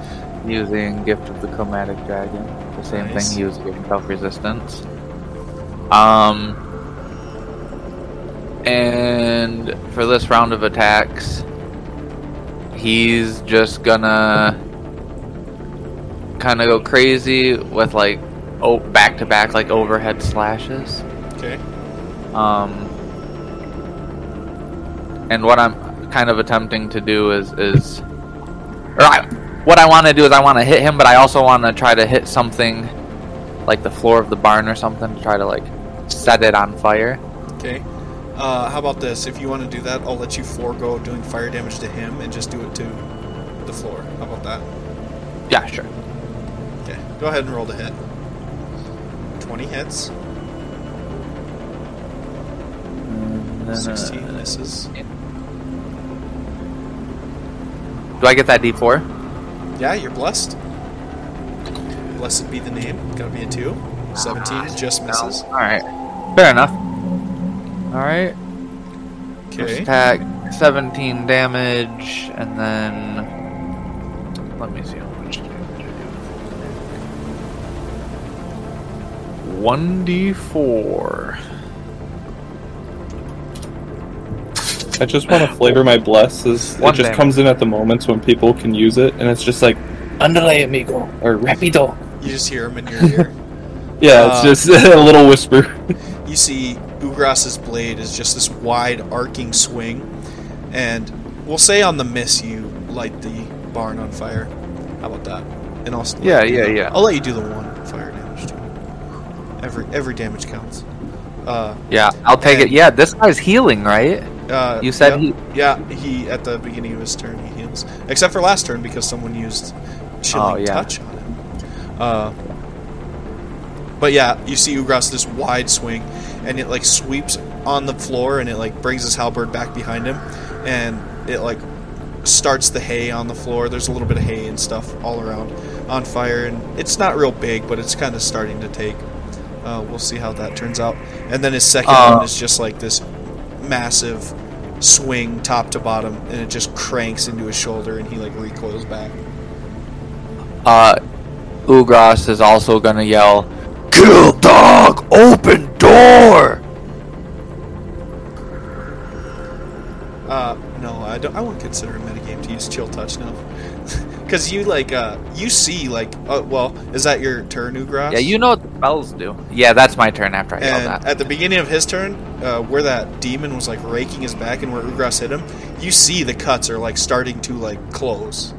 Using Gift of the Chromatic Dragon. The same Nice. thing he was giving self resistance. Um, and for this round of attacks, he's just gonna kind of go crazy with like oh back to back like overhead slashes. Okay. Um, and what I'm kind of attempting to do is is, or I, what I want to do is I want to hit him, but I also want to try to hit something like the floor of the barn or something to try to like set it on fire. Okay. Uh, how about this? If you want to do that, I'll let you forego doing fire damage to him and just do it to the floor. How about that? Yeah, sure. Okay. Go ahead and roll the hit. 20 hits, Uh, 16 misses. Do I get that D4? Yeah, you're blessed. Blessed be the name. Gonna be a two. 17 just misses. All right. Fair enough. All right. Okay. attack, 17 damage, and then let me see how much damage I do. 1d4. I just want to flavor my blesses. One it just damage. comes in at the moments when people can use it, and it's just like "Andale, amigo" or "Rapido." You just hear him in your ear. Yeah, Uh, it's just a little whisper. you see Ugras's blade is just this wide arcing swing, and we'll say on the miss you light the barn on fire. How about that? And I'll still Yeah, you yeah, do- yeah. I'll let you do the one fire damage too. Every every damage counts. Uh, Yeah, I'll take it. Yeah, this guy's healing, right? Uh, You said yep. Yeah, he at the beginning of his turn he heals, except for last turn because someone used chilling Oh, yeah. touch on him. Uh, but yeah, you see Ugras this wide swing, and it like sweeps on the floor, and it like brings his halberd back behind him, and it like starts the hay on the floor. There's a little bit of hay and stuff all around on fire, and it's not real big, but it's kind of starting to take. Uh, we'll see how that turns out. And then his second Uh, one is just like this massive swing top to bottom, and it just cranks into his shoulder, and he like recoils back. Uh, Ugras is also gonna yell, "Kill dog! Open door!" Uh, no, I don't. I wouldn't consider a metagame to use chill touch now, because you like uh, you see like uh, well, is that your turn, Ugras? Yeah, you know what the spells do. Yeah, that's my turn after I And that. at the beginning of his turn, uh, where that demon was like raking his back and where Ugras hit him, you see the cuts are like starting to like close,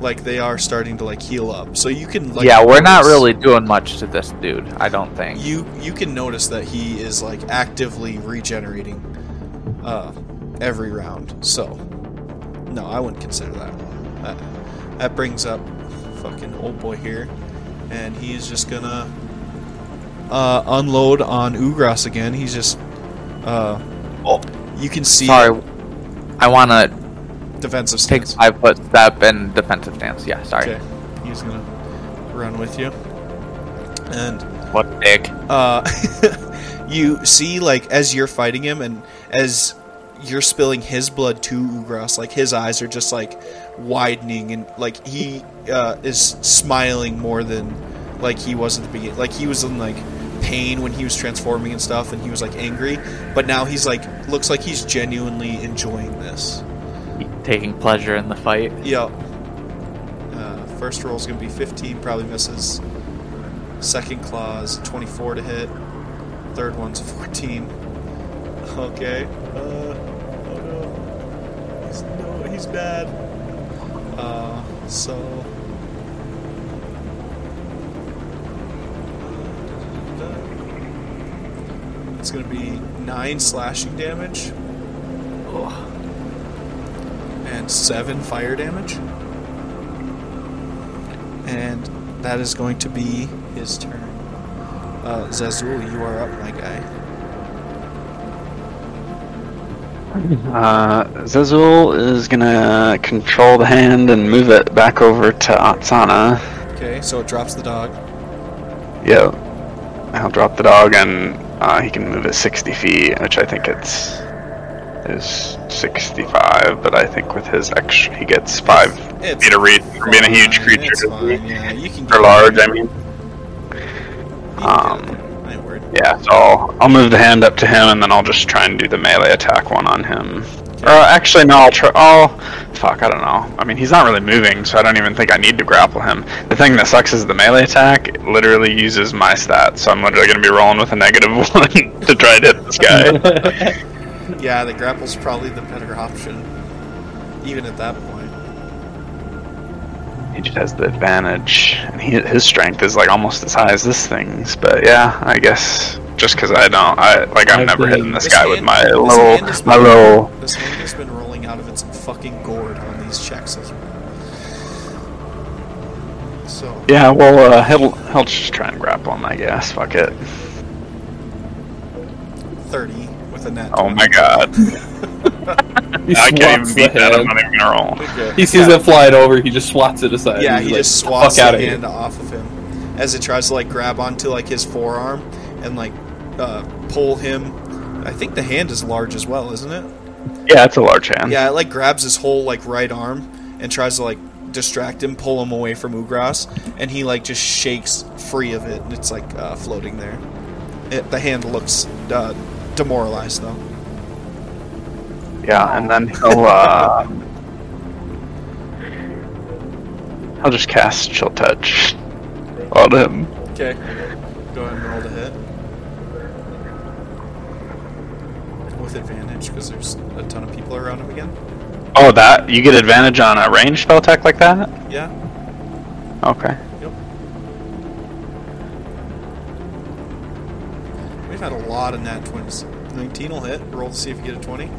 like they are starting to like heal up. So you can like yeah, we're not really doing much to this dude. I don't think. you you can notice that he is like actively regenerating uh, every round. So no, I wouldn't consider that. That, that brings up fucking old boy here, and he's just gonna uh, unload on Ugras again. He's just uh, Oh. you can see Sorry, I want to defensive take stance. five foot step and defensive stance. Yeah, sorry. Okay, he's gonna run with you, and What dick. uh, you see like as you're fighting him and as you're spilling his blood to Ugras, like his eyes are just like widening and like he uh, is smiling more than like he was at the beginning. Like he was in like pain when he was transforming and stuff, and he was like angry. But now he's like looks like he's genuinely enjoying this. Taking pleasure in the fight. Yep. Uh, first roll is gonna be 15, probably misses. Second claw's 24 to hit. Third one's 14. Okay. Uh, oh no. He's, no, he's bad. Uh, so. It's gonna be nine slashing damage and seven fire damage. And that is going to be his turn. Uh, Zazul, you are up, my guy. Uh, Zazul is gonna control the hand and move it back over to Otsana. Okay, so it drops the dog. Yeah. I'll drop the dog and uh, he can move it 60 feet, which I think it's is 65, but I think with his extra, he gets 5 It's feet of reach for being a huge creature. Fine, yeah. You can Or large. I mean. Um, Yeah, so I'll, I'll move the hand up to him and then I'll just try and do the melee attack one on him. Or actually, no, I'll try. Oh, fuck, I don't know. I mean, he's not really moving, so I don't even think I need to grapple him. The thing that sucks is the melee attack it literally uses my stats, so I'm literally going to be rolling with a negative one to try to hit this guy. Yeah, the grapple's probably the better option. Even at that point. He just has the advantage, and he, his strength is like almost as high as this thing's. But yeah, I guess just because I don't. I like I've never been- hitting this This guy with my little hand my been- little. This hand has been rolling out of its fucking gourd on these checks as well. So, Yeah, well, uh, he'll he'll just try and grapple him, I guess. Fuck it. 30 with a net. Oh my god, He I can't swats even beat the that. I'm hand. not even gonna roll. Okay. He sees yeah. it flying over. He just swats it aside. Yeah, he like, just swats fuck the outta hand here. off of him as it tries to like grab onto like his forearm and like uh, pull him. I think the hand is large as well, isn't it? Yeah, it's a large hand. Yeah, it like grabs his whole like right arm and tries to like distract him, pull him away from Ugras, and he like just shakes free of it, and it's like uh, floating there. It, the hand looks uh, demoralized though. Yeah, and then he'll uh, he'll just cast Chill Touch on him. Okay, go ahead and roll the hit with advantage because there's a ton of people around him again. Oh, that you get advantage on a ranged spell attack like that? Yeah. Okay. We've had a lot of nat 20s. 19 will hit. Roll to see if you get a 20.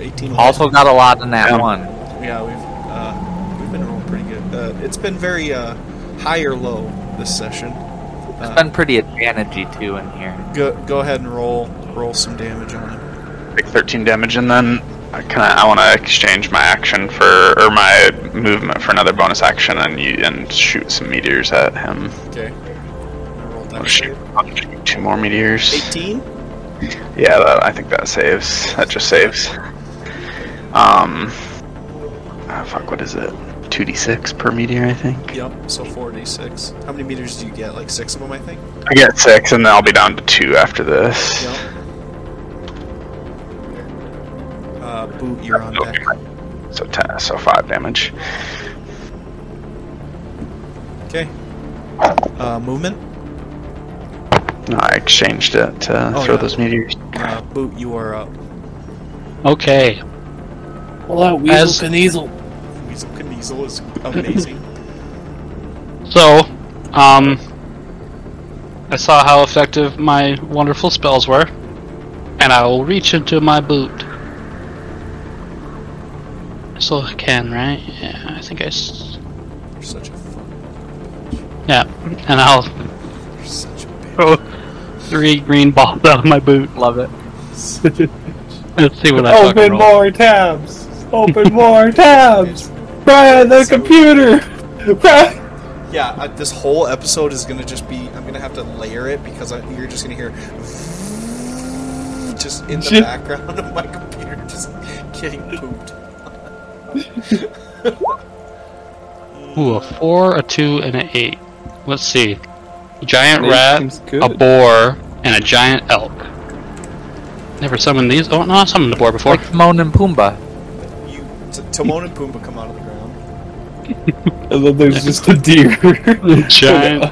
18 will Also got a lot in that Yeah. one. Yeah, we've uh, we've been rolling pretty good. Uh, it's been very uh, high or low this session. It's been pretty advantagey too in here. go go ahead and roll roll some damage on him. Take 13 damage, and then I kind of I want to exchange my action for or my movement for another bonus action, and you and shoot some meteors at him. Okay. I'll shoot, I'll shoot two more meteors. 18. Yeah, that, I think that saves. That just saves. Um, ah, fuck, what is it? 2d6 per meteor, I think. Yep. So 4d6. How many meters do you get? Like six of them, I think. I get six, and then I'll be down to two after this. Yep. Uh, boot, you're on deck. So ten, so five damage. Okay. Uh, movement. No, I exchanged it to Oh, throw yeah. those meteors. Uh, boot, you are up. Okay. Pull out Weasel As- Kniezel. Weasel Kniezel is amazing. So, um, I saw how effective my wonderful spells were, and I will reach into my boot. So I can, right? Yeah, I think I. S- You're such a fuck. yeah, and I'll You're such a bitch. throw three green balls out of my boot. Love it. Let's see what I fucking Open roll. more tabs. Open more tabs. Brian, the computer. Brian. Yeah, uh, this whole episode is gonna just be. I'm gonna have to layer it because I, you're just gonna hear just in the Shit. background of my computer just getting pooped. Ooh, a four, a two, and an eight. Let's see. Giant Eight rat, a boar, and a giant elk. Never summoned these. Oh no, I summoned a boar before. Like Timon and Pumbaa. You, T- Timon and Pumbaa come out of the ground. And then there's just a deer. giant,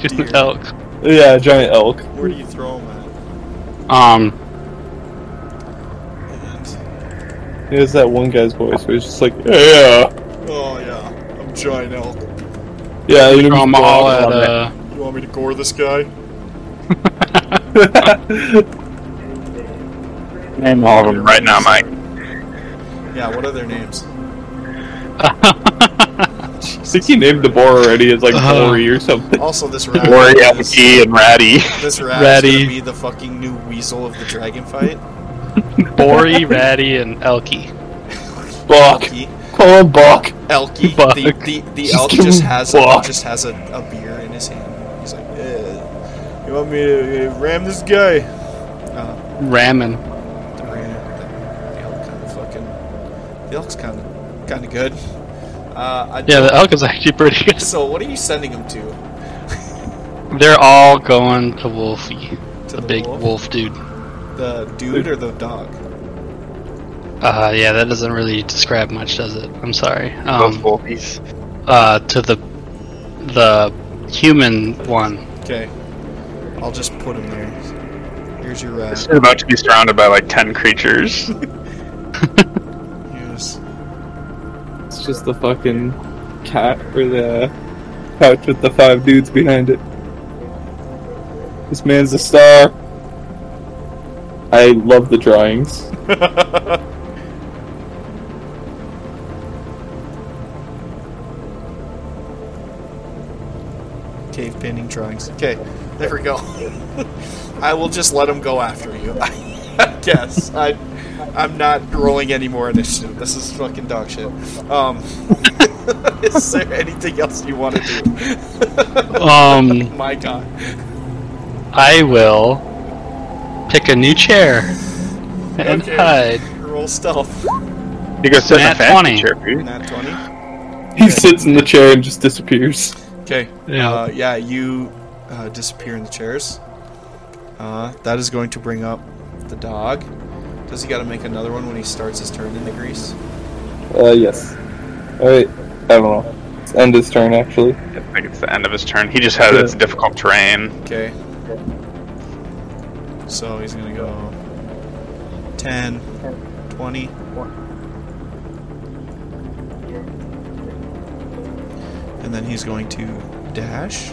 just Deer. an elk. yeah, giant elk. Where do you throw them at? Um, at? And It's that one guy's voice where it's just like, yeah, oh yeah, I'm giant elk. yeah. You throw 'em all at uh, You want me to gore this guy? Name all of them right now, Mike. Yeah. What are their names? I think he named the boar already as like Uh. Bory or something. Also, this rat. Lori, is- Elky, and Ratty. This rat Ratty. is be the fucking new weasel of the dragon fight. Bory, Ratty, and Elky. Buck. Elky. Call him Buck. Elky. Buck. The, the, the Just elk just has Buck. just has a, a beer in his hand. He's like, you want me to uh, ram this guy? Uh, Ramen. the ram. The elk kind of fucking. The elk's kind of kind of good. Uh, I Yeah, the elk is actually pretty good. So what are you sending him to? They're all going to Wolfie, To the the big wolf? wolf dude. The dude or the dog? Uh, yeah, that doesn't really describe much, does it? I'm sorry. Both Um, wolfies. uh, to the the human one. Okay. I'll just put him there. Here's your uh, rat. They're about to be surrounded by like 10 creatures. Here's It's just the fucking cat or the couch with the five dudes behind it. This man's a star. I love the drawings. Cave painting drawings. Okay, there we go. I will just let him go after you. I guess. I, I'm not rolling any more initiative. This is fucking dog shit. Um, is there anything else you want to do? Um, My god. I will pick a new chair and Okay. hide. Roll stealth. He goes sit in a Nat fancy 20. chair, dude. Nat 20. He sits in the chair and just disappears. Okay. Yeah. Uh, yeah, you uh, disappear in the chairs. Uh, that is going to bring up the dog. Does he got to make another one when he starts his turn in the grease? Uh, yes. Alright, I don't know. It's end his turn, actually. I think it's the end of his turn. He just has Yeah. it's difficult terrain. Okay. So he's going to go 10, 20. And then he's going to dash.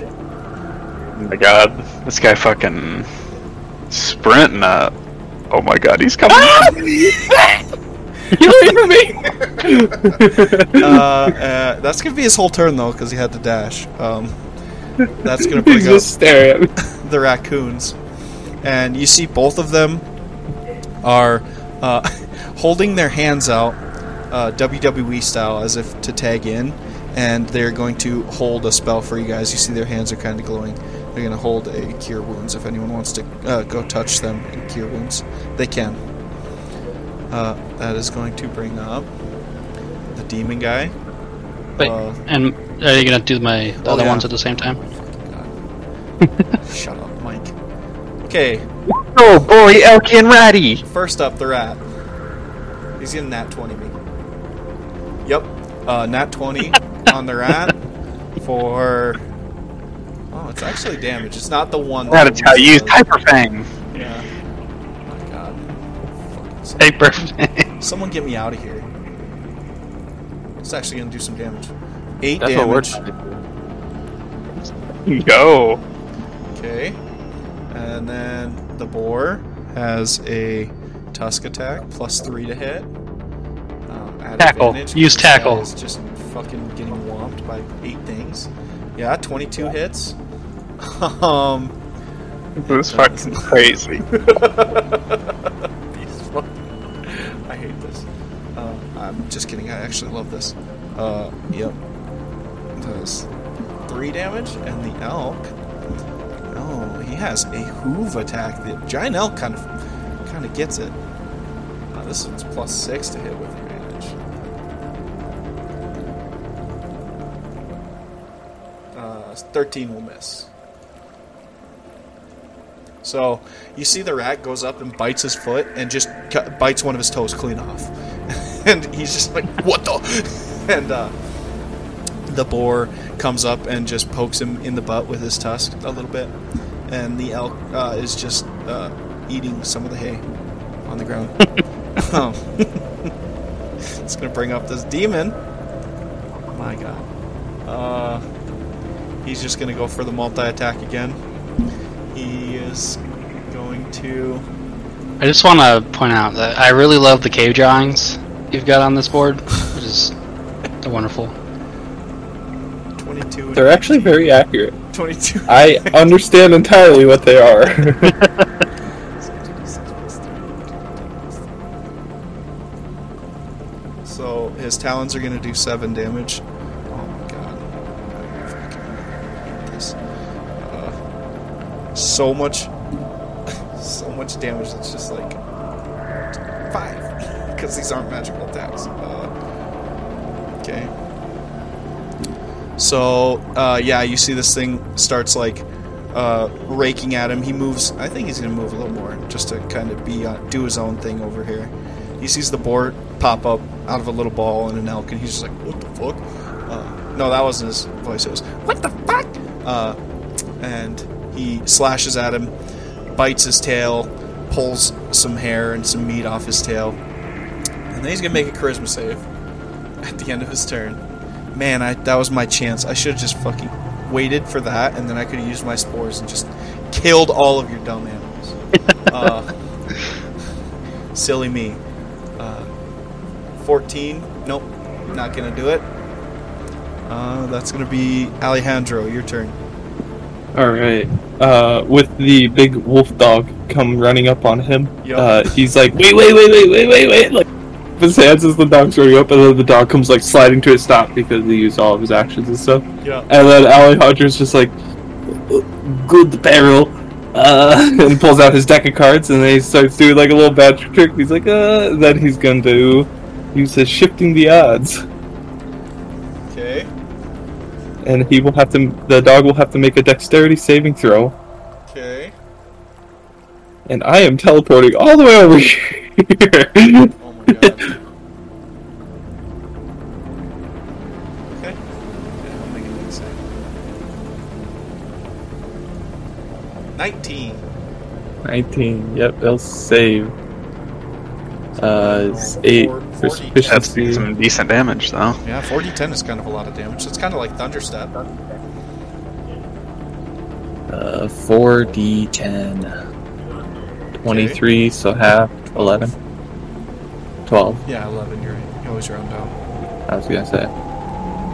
Oh my god, this guy fucking sprinting up. Oh my god, he's coming. uh, uh, that's gonna be his whole turn though, because he had to dash. Um, that's gonna bring He's up just staring the raccoons, and you see both of them are uh, holding their hands out, uh, WWE style, as if to tag in, and they're going to hold a spell for you guys. You see their hands are kind of glowing. They're gonna hold a cure wounds. If anyone wants to uh, go touch them and cure wounds, they can. Uh, that is going to bring up the demon guy. Wait, Uh, and are you gonna do my the Oh, other yeah. ones at the same time? Shut up, Mike. Okay, oh boy, Elky and Ratty. first up, the rat. He's getting nat 20 me. Yep, uh, nat 20 on the rat for. Oh, it's actually damage. It's not the one. that That's how you use does. Hyper Fang. Yeah. Oh my god. Paper. Someone get me out of here. It's actually gonna do some damage. Eight That's what we're damage. to do. Go. Okay. And then the boar has a tusk attack plus three to hit. Um, Tackle. Use tackle. is just fucking getting whomped by eight things. Yeah, 22 hits. Um, This is fucking crazy. fucking- I hate this. Uh, I'm just kidding. I actually love this. Uh, yep. Does three damage, and the elk. Oh, he has a hoof attack. The giant elk kind of, kind of gets it. Uh, this one's plus six to hit with advantage. Uh, thirteen will miss. So you see the rat goes up and bites his foot and just cu- bites one of his toes clean off, and he's just like, "What the?" And uh, the boar comes up and just pokes him in the butt with his tusk a little bit, and the elk uh, is just uh, eating some of the hay on the ground. um, it's gonna bring up this demon. Oh my god. Uh, he's just gonna go for the multi attack again. He is going to. I just want to point out that I really love the cave drawings you've got on this board, which is they're wonderful. 22. They're actually very accurate. 22. I understand entirely what they are. So his talons are going to do 7 damage. Oh my god. I fucking hate this. Uh, so much. So much damage. It's just like. 5. Because these aren't magical attacks. Uh, okay. So, uh, yeah, you see this thing starts like uh, raking at him. He moves. I think he's gonna move a little more just to kind of be uh, do his own thing over here. He sees the board pop up out of a little ball and an elk, and he's just like, "What the fuck?" Uh, no, that wasn't his voice. It was, "What the fuck?" Uh, and he slashes at him, bites his tail, pulls some hair and some meat off his tail, and then he's gonna make a charisma save at the end of his turn. Man, I that was my chance. I should have just fucking waited for that, and then I could have used my spores and just killed all of your dumb animals. uh, silly me. Uh, 14. Nope. Not going to do it. Uh, that's going to be Alejandro. Your turn. Alright. Uh, with the big wolf dog come running up on him, Yup. uh, he's like, wait, wait, wait, wait, wait, wait, wait, like, his hands as the dog's running up, and then the dog comes, like, sliding to a stop because he used all of his actions and stuff. Yeah. And then Alejandro's just like, good barrel, uh, and pulls out his deck of cards, and then he starts doing, like, a little bad trick. He's like, uh, then he's going to use his shifting the odds. Okay. And he will have to, the dog will have to make a dexterity saving throw. Okay. And I am teleporting all the way over here. Oh my god. okay. Yeah, I'll make it save. 19. 19. Yep, they'll save. Uh, it's 8 Four- for 40. That's some decent damage, though. Yeah, 4010 is kind of a lot of damage. It's kind of like Thunderstep. Uh, 4d10. 23, so half. 11. 12, Yeah, 11. You're right. You always round down. I was gonna say.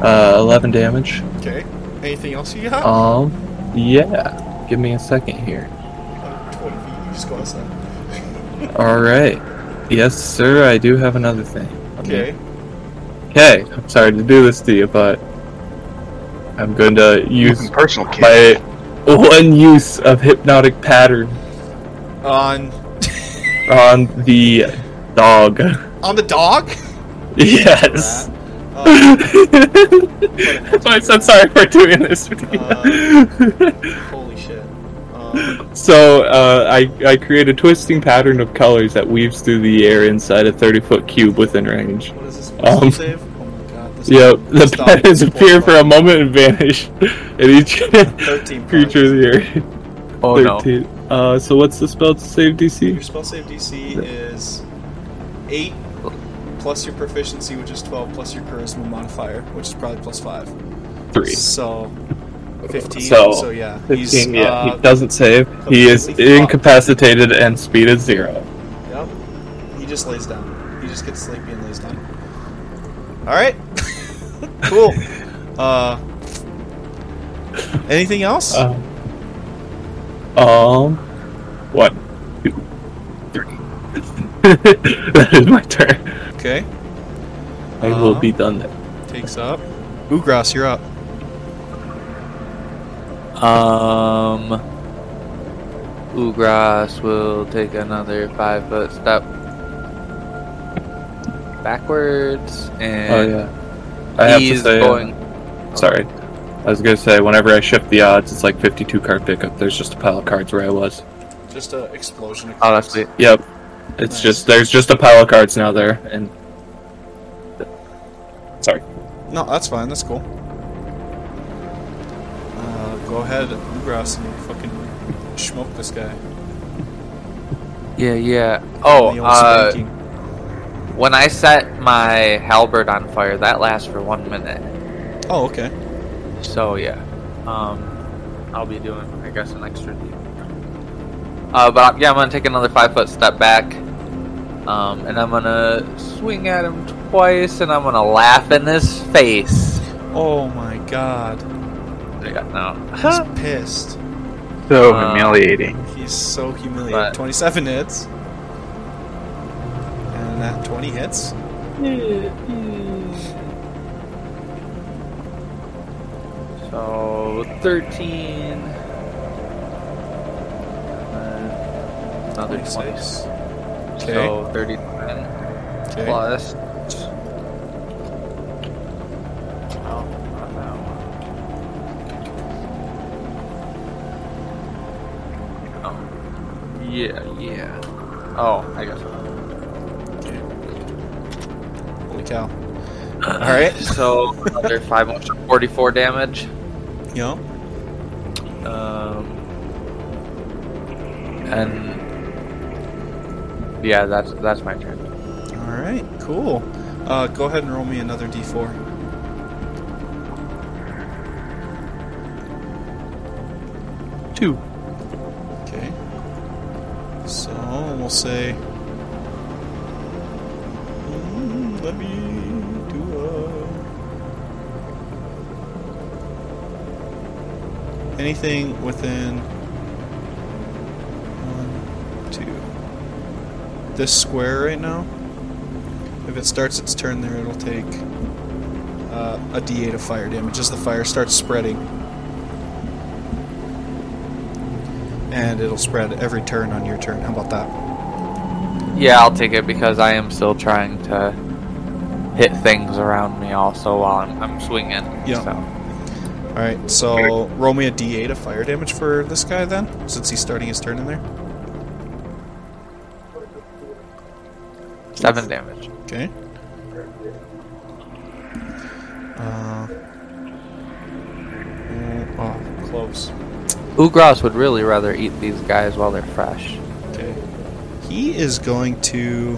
Uh, 11 damage. Okay. Anything else you got? Um, yeah. Give me a second here. 20 feet. You just go outside. Alright. Yes, sir, I do have another thing. Okay. Okay, I'm sorry to do this to you, but I'm going to use personal my one use of hypnotic pattern On on the dog. on the dog? Yes. Uh, That's why I said sorry for doing this with you. holy shit. Um, so uh, I I create a twisting pattern of colors that weaves through the air inside a 30 foot cube within range. what is this? Um, Um, save? Oh my god. This Yep, this the patterns appear for a moment and vanish in each 13 creature of the air. Oh no. 13. Uh, so what's the spell to save DC? Your spell save DC is 8 plus your proficiency, which is 12, plus your charisma modifier, which is probably plus 5. Three. So, 15. So, So, yeah. 15, he's, yeah, uh, he doesn't save. He is completely incapacitated and speed is zero. Yep. He just lays down. He just gets sleepy and lays down. Alright. cool. Uh, anything else? Um, um, one, two, three. that is my turn. okay. I will Uh, be done then. Takes up. Ugras, you're up. Um, Ugras will take another five foot step backwards, and Oh and yeah. I have to he's say. uh, going. sorry. I was gonna say whenever I shift the odds, it's like 52 card pickup. There's just a pile of cards where I was. Just an explosion of Oh, that's cards. sweet. Yep. It's Nice. just there's just a pile of cards now there, and sorry. No, that's fine. That's cool. Uh, go ahead, Ugras, and fucking smoke this guy. Yeah, yeah. Oh, The uh, spanking. when I set my halberd on fire, that lasts for one minute. Oh, okay. So yeah, um, I'll be doing, I guess, an extra D. Uh, but yeah, I'm gonna take another five foot step back, um, and I'm gonna swing at him twice, and I'm gonna laugh in his face. Oh my god. I got no. He's pissed. So Uh, humiliating. He's so humiliating. But- 27 hits. And that 20 hits. So 13. And then another 20. 26. Okay. So 39 okay. plus. Oh, not that one. Oh. Yeah, yeah. Oh, I guess. Holy cow. Alright. So another 5 more, 44 damage. You know? Um, and yeah, that's that's my turn. Alright, cool. Uh, go ahead and roll me another d4. Two. Okay. So we'll say. Mm, let me Anything within. One, two. This square right now. If it starts its turn there, it'll take uh, a d8 of fire damage as the fire starts spreading. And it'll spread every turn on your turn. How about that? Yeah, I'll take it because I am still trying to hit things around me also while I'm, I'm swinging. Yeah. So. Alright, so roll me a d8 of fire damage for this guy then, since he's starting his turn in there. Seven damage. Okay. Uh, oh, close. Ugras would really rather eat these guys while they're fresh. Okay. He is going to.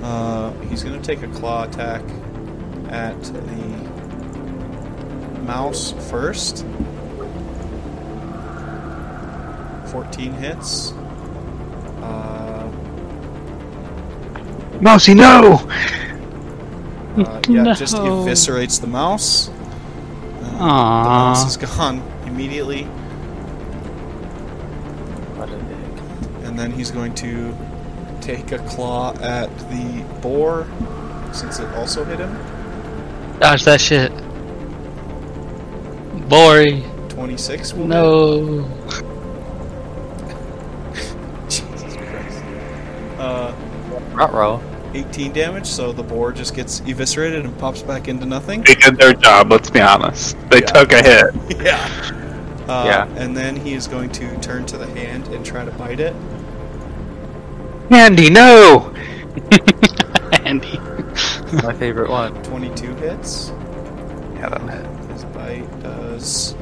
Uh, he's going to take a claw attack at the mouse first. 14 hits. Uh, Mousy, no! uh, yeah, No. just eviscerates the mouse. Uh, the mouse is gone immediately. What a dick. And then he's going to take a claw at the boar, since it also hit him. Dodge that shit. Bory. 26 will. No. Jesus Christ. Uh, Ruh-roh. 18 damage, so the boar just gets eviscerated and pops back into nothing. They did their job, let's be honest. They Yeah. took a hit. yeah. Uh, Yeah. And then he is going to turn to the hand and try to bite it. Andy, no! Andy. My favorite one. 22 hits. Yeah, that hit. His bite does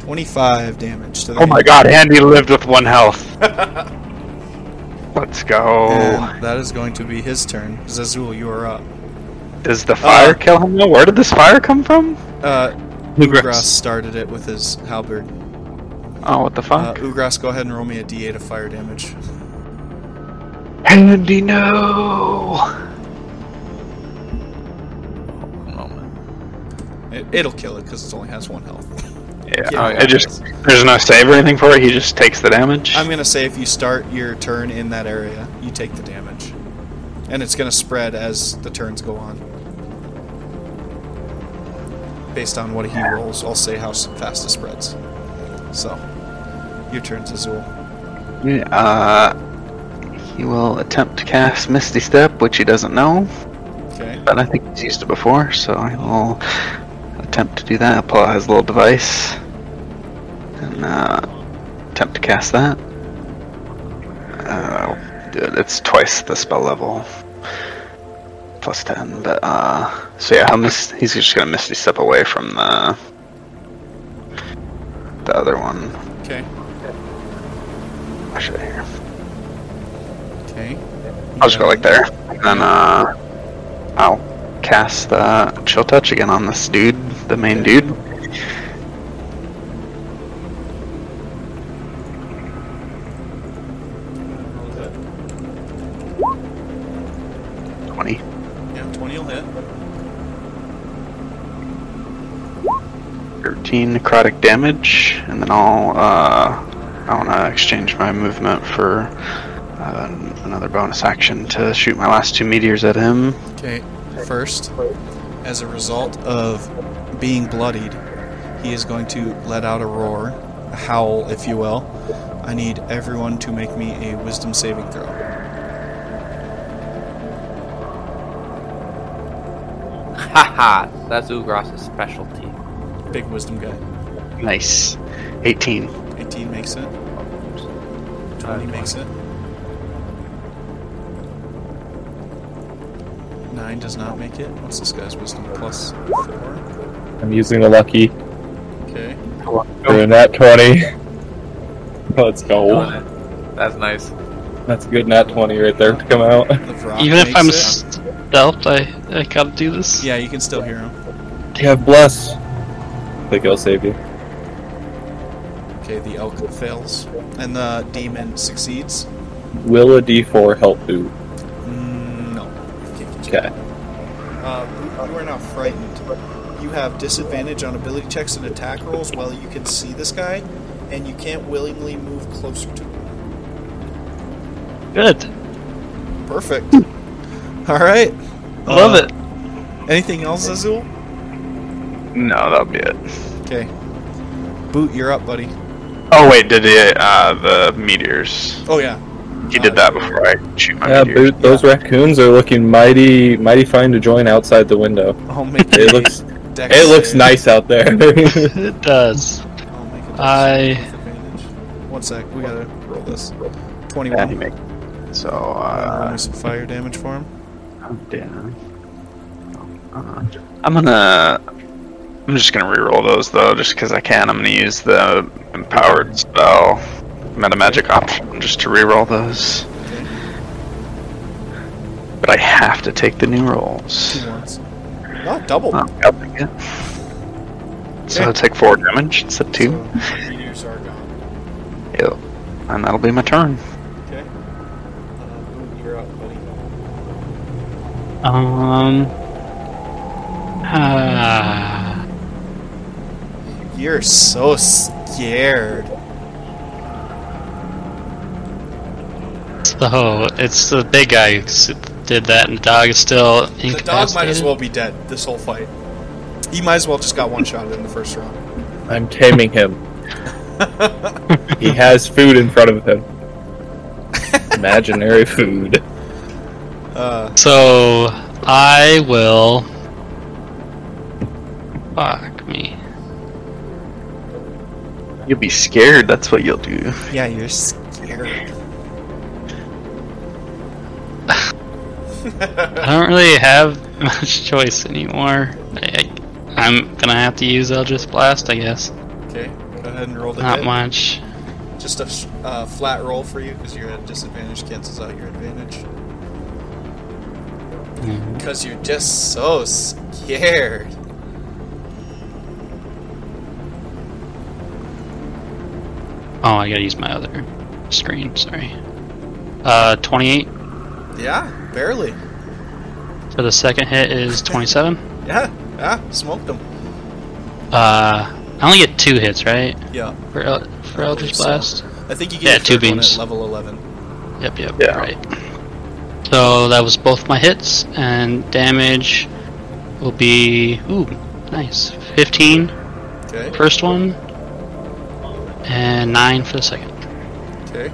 25 damage to the Oh my hand. god, Andy lived with one health. Let's go. And that is going to be his turn. Zazul, you are up. Does the fire Uh, kill him? though? Where did this fire come from? Uh, Bluegrass. Ugras started it with his halberd. Oh, what the Uh, fuck? Ugras, go ahead and roll me a d8 of fire damage. Andy, no! It, it'll kill it because it only has one health. Yeah, Yeah, it just there's no save or anything for it. He just takes the damage. I'm gonna say if you start your turn in that area, you take the damage, and it's gonna spread as the turns go on. Based on what he rolls, I'll say how fast it spreads. So, your turn, Azul. Yeah, uh, he will attempt to cast Misty Step, which he doesn't know, Okay. but I think he's used it before, so I will attempt to do that. Pull out his little device and uh, attempt to cast that. Uh, do. It's twice the spell level, plus ten. But uh, so yeah, miss, he's just gonna miss Misty Step away from the the other one. Okay. I'll show here. Okay. I'll just go like there. And then uh I'll cast uh chill touch again on this dude, the main dude. Twenty. Yeah, 20 will hit. 13 necrotic damage, and then I'll uh I wanna exchange my movement for uh, another bonus action to shoot my last two meteors at him. Okay. First, as a result of being bloodied, he is going to let out a roar, a howl, if you will. I need everyone to make me a wisdom saving throw. Haha, that's Ugras' specialty. Big wisdom guy. Nice. 18. 18 makes it. 20 makes it. 9 does not make it. What's this guy's wisdom? Plus 4. I'm using the lucky Okay. for a nat 20. Let's go. That's nice. That's a good nat 20 right there to come out. Even if I'm it. stealth, I, I gotta do this. Yeah, you can still hear him. Yeah, bless. I think I'll save you. Okay, the elk fails, and the demon succeeds. Will a D4 help you? Mm, no. Can't get you. Okay. Uh, you are not frightened. You have disadvantage on ability checks and attack rolls while you can see this guy, and you can't willingly move closer to him. Good. Perfect. All right. I Love Uh, it. Anything else, Azul? No, that'll be it. Okay. Boot, you're up, buddy. Oh wait, did it? Uh, the meteors. Oh yeah. He did that before I shoot my Yeah, meteors. Boot. Those raccoons are looking mighty, mighty fine to join outside the window. I'll make It looks, dex it looks save. nice out there. It does. I'll make a dex I- save with advantage. One sec, we gotta roll this. Yeah, he Twenty-one. make. So, Uh, roll uh, some fire damage for him. oh, damn. Uh, I'm gonna. I'm just gonna reroll those though, just because I can. I'm gonna use the empowered spell, meta magic option, just to reroll those. But I have to take the new rolls. Two ones. No, double. Oh, I'll it. So I'll take four damage instead of two. So, meteors are gone. Yep. And that'll be my turn. Okay. Uh, you're up, buddy. Um. Ah. You're so scared. So it's the big guy who s- did that, and the dog is still The incapacitated. dog might as well be dead this whole fight. He might as well just got one shot in the first round. I'm taming him. He has food in front of him. Imaginary food. Uh, So I will. Fuck me. You'll be scared. That's what you'll do. yeah, you're scared. I don't really have much choice anymore. I, I, am gonna have to use Eldritch Blast, I guess. Okay, go ahead and roll the Not hit. much. Just a uh, flat roll for you because you're at disadvantage cancels out your advantage. Because you're just so scared. Oh, I gotta use my other screen. Sorry. Uh, 28 Yeah, barely. For the second hit is 27. Yeah, yeah, smoked them. Uh, I only get two hits, right? Yeah, For El- for I Eldritch believe so. Blast. I think you Yeah, get two your third one beams. at level 11. Yep, yep, Yeah. right. So that was both my hits, and damage will be ooh, nice. 15 Okay, first one, and nine for the second. okay.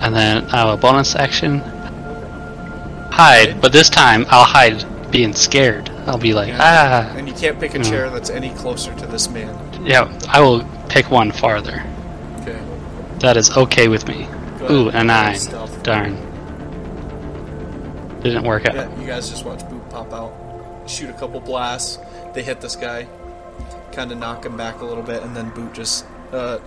And then I have a bonus action. Hide, but this time I'll hide being scared. I'll be like, Yeah. ah, And you can't pick a chair that's any closer to this man. yeah, I will pick one farther. Okay. That is okay with me. Go Ooh, ahead. a nine. Stealth. Darn. Didn't work out. Yeah, you guys just watch Boot pop out, shoot a couple blasts. They hit this guy, kind of knock him back a little bit, and then Boot just uh,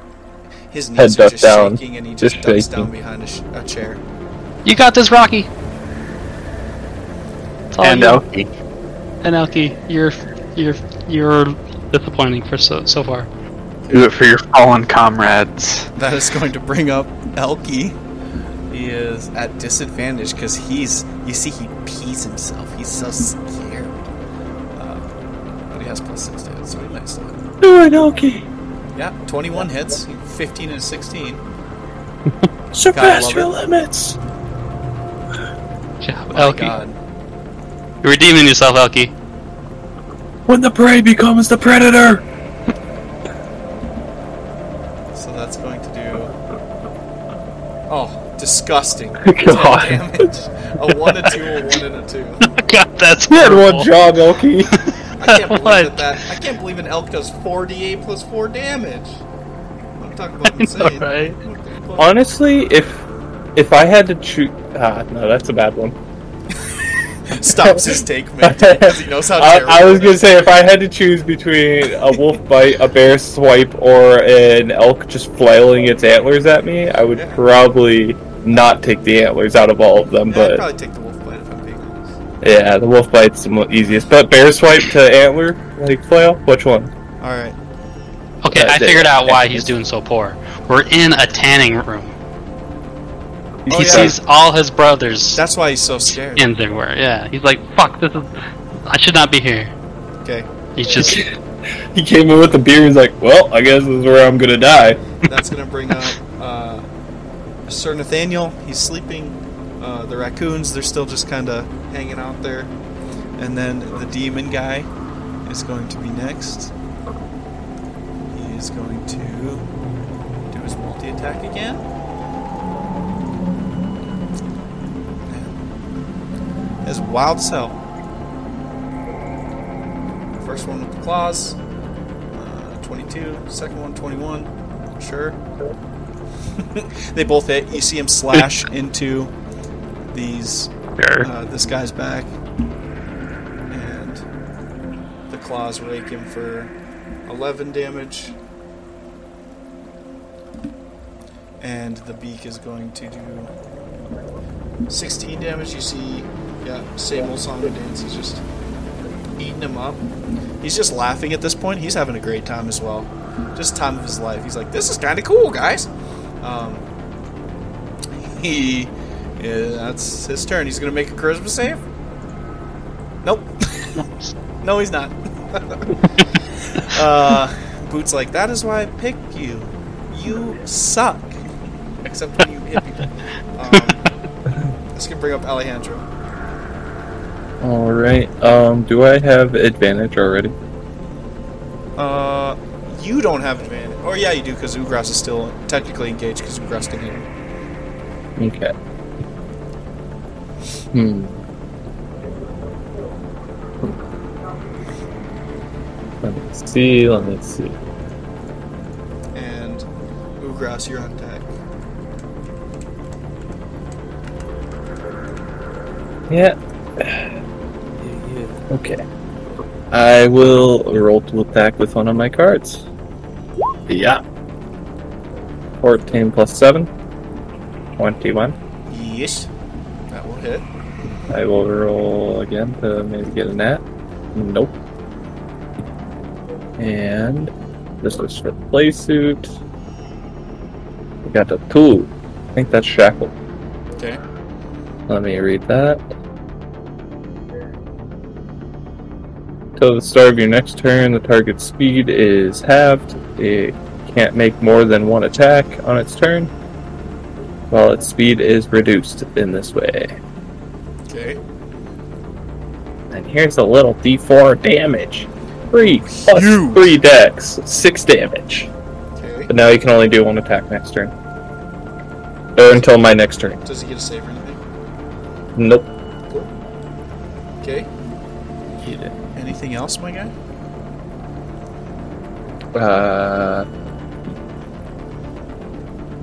his Head knees are just down. shaking, and he just, Just ducks shaking. down behind a, sh- a chair. You got this, Rocky. It's all and you. Elkie. And Elkie, you're you're you're disappointing for so so far. Do it for your fallen comrades. That is going to bring up Elkie. He is at disadvantage because he's, you see, he pees himself. He's so scared. Uh, but he has plus six to hit, so he might still. hit. Do it, Elkie. Yeah, 21 hits, 15 and 16. Surpass your it. limits. Good job, My Elkie. God. You're redeeming yourself, Elkie. When the prey becomes the predator. So that's going to do. Oh, disgusting. God. damage. A 1, a 2, a 1, and a 2. God, that's You had horrible. one job, Elkie. I can't believe that, that. I can't believe an elk does 4d8 plus 4 damage. I'm talking about I know, right? What the fuck? Honestly, if if I had to choose, ah, no, that's a bad one. Stops his take because he knows how I, terrible I was gonna is. say if I had to choose between a wolf bite, a bear swipe, or an elk just flailing its antlers at me, I would Yeah. probably not take the antlers out of all of them. Yeah, I'd but probably take the wolf bite if I'm being honest. yeah, the wolf bite's the easiest. But bear swipe to antler, like flail, which one? Alright. Okay, Uh, I figured out why he's doing so poor. We're in a tanning room. Oh, he yeah. sees all his brothers' That's why he's so scared. skins everywhere. Yeah, he's like, "Fuck, this is. I should not be here." Okay, He's just. He came in with the beer. He's like, "Well, I guess this is where I'm gonna die." that's gonna bring up uh, Sir Nathaniel. He's sleeping. Uh, the raccoons, they're still just kind of hanging out there. And then the demon guy is going to be next. He is going to do his multi attack again. As wild as hell. First one with the claws. Uh, 22. Second one, 21. Sure. they both hit. You see him slash into these uh, this guy's back, and the claws rake him for 11 damage. And the beak is going to do 16 damage. You see, yeah, same old song and dance. He's just eating him up. He's just laughing at this point. He's having a great time as well. Just time of his life. He's like, this is kind of cool, guys. Um, he, yeah, that's his turn. He's gonna make a charisma save. Nope. no, he's not. uh, Boots like that is why I picked you. You suck. Except when you hit people. Um, this can bring up Alejandro. All right. Um, do I have advantage already? Uh, you don't have advantage. Or yeah, you do because Ugras is still technically engaged because Ugras can hit him. Okay. Hmm. Let me see. Let me see. And Ugras, you're on deck. Yeah. Okay. I will roll to attack with one of my cards. Yeah. 14 plus 7. 21. Yes, that will hit. I will roll again to maybe get a nat. Nope. And this is for the play suit. We got a two. I think that's shackle. Okay. Let me read that. Till the start of your next turn, the target's speed is halved. It can't make more than one attack on its turn, while its speed is reduced in this way. Okay. And here's a little d4 damage. Three plus Huge. three dex, six damage. Okay. But now you can only do one attack next turn. Or until my next turn. Does he get a save or anything? Nope. Cool. Okay. Anything else, my guy? Uh,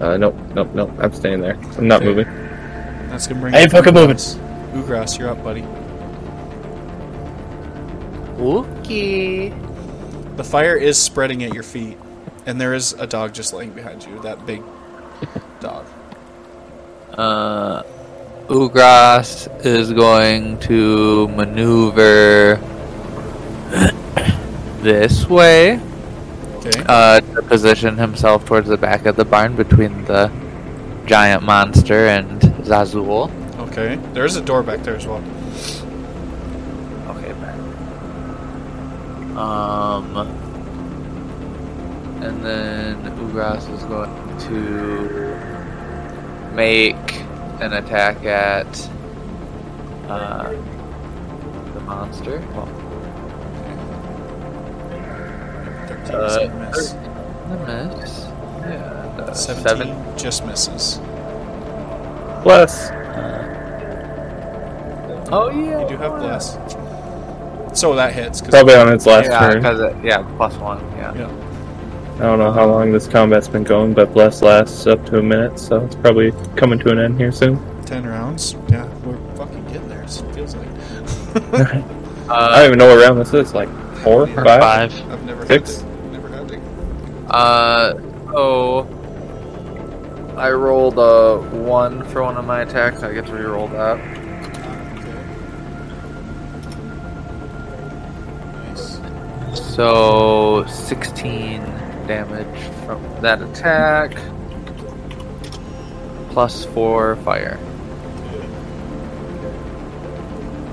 uh, nope, nope, nope. I'm staying there. I'm not Okay. moving. That's gonna bring. I ain't up fucking moving. Ugras. Ugras, you're up, buddy. Okay. The fire is spreading at your feet, and there is a dog just laying behind you. That big dog. Uh, Ugras is going to maneuver this way Okay. uh, to position himself towards the back of the barn between the giant monster and Zazul. Okay. There's a door back there as well. Okay, back. Um, and then Ugras is going to make an attack at uh, the monster. Well, 13 Uh, miss. the miss. Yeah, uh, 17 seven. just misses. Bless. Oh yeah. You do have bless. So that hits. 'cause- Probably on its last yeah, turn. because it, yeah, plus one. Yeah. Yeah. I don't know how long this combat's been going, but Bless lasts up to a minute, so it's probably coming to an end here soon. 10 rounds. Yeah, we're fucking getting there. It feels like. I Uh, don't even know what round this is. Like four, five. five. I've never Six? Uh, so I rolled a one for one of my attacks. I get to re-roll that. Nice. So sixteen damage from that attack. Plus four fire.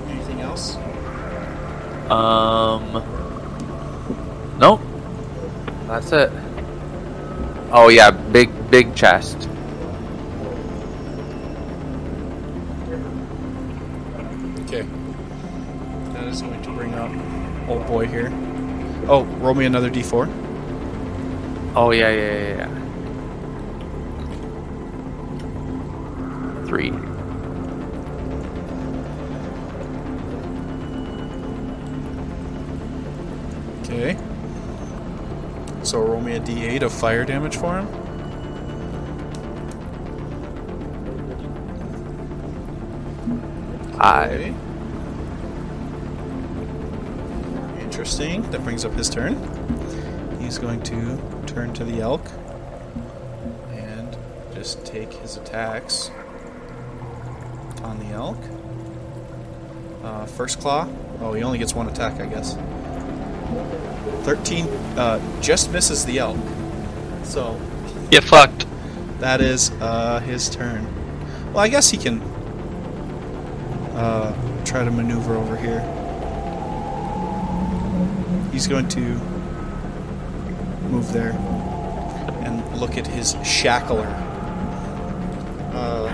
Anything else? Um. Nope. That's it. Oh yeah, big big chest. Okay. That is going to bring up old boy here. Oh, roll me another d4. Oh yeah yeah yeah. yeah. Three. Okay. So roll me a d8 of fire damage for him. Okay. Interesting. That brings up his turn. He's going to turn to the elk and just take his attacks on the elk. Uh, first claw. Oh, he only gets one attack, I guess. 13 uh, just misses the elk. So Get fucked. that is uh, his turn. Well, I guess he can uh, try to maneuver over here. He's going to move there and look at his shackler. Uh,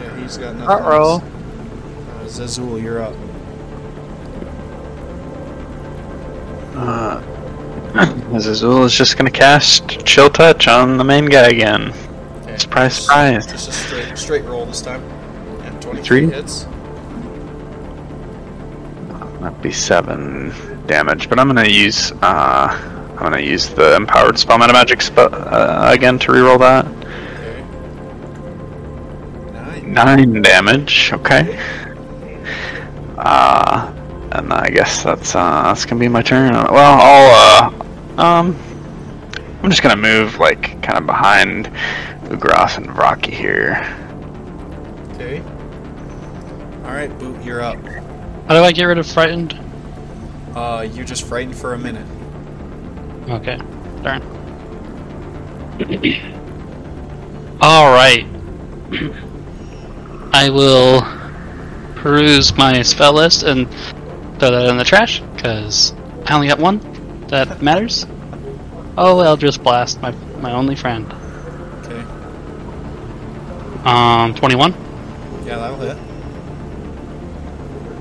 yeah, he's got nothing. Uh-oh. Uh, Zazul, you're up. Uh, Azazul is just gonna cast Chill Touch on the main guy again. Okay. Surprise, surprise. Just a straight, straight roll this time. And 23 hits. That'd be seven damage, but I'm gonna use uh, I'm gonna use the empowered spell meta magic spell uh, again to reroll that. Okay. Nine. Nine damage. Okay. Uh, and I guess that's uh, that's gonna be my turn. Well, I'll uh, um, I'm just gonna move like kind of behind Ugras and Rocky here. Okay. Alright, Boot, you're up. How do I get rid of frightened? Uh, you're just frightened for a minute. Okay. Darn. Alright. I will peruse my spell list and throw that in the trash, because I only got one that matters. Oh, Eldritch Blast, my, my only friend. Okay. Um, 21. Yeah, that'll hit.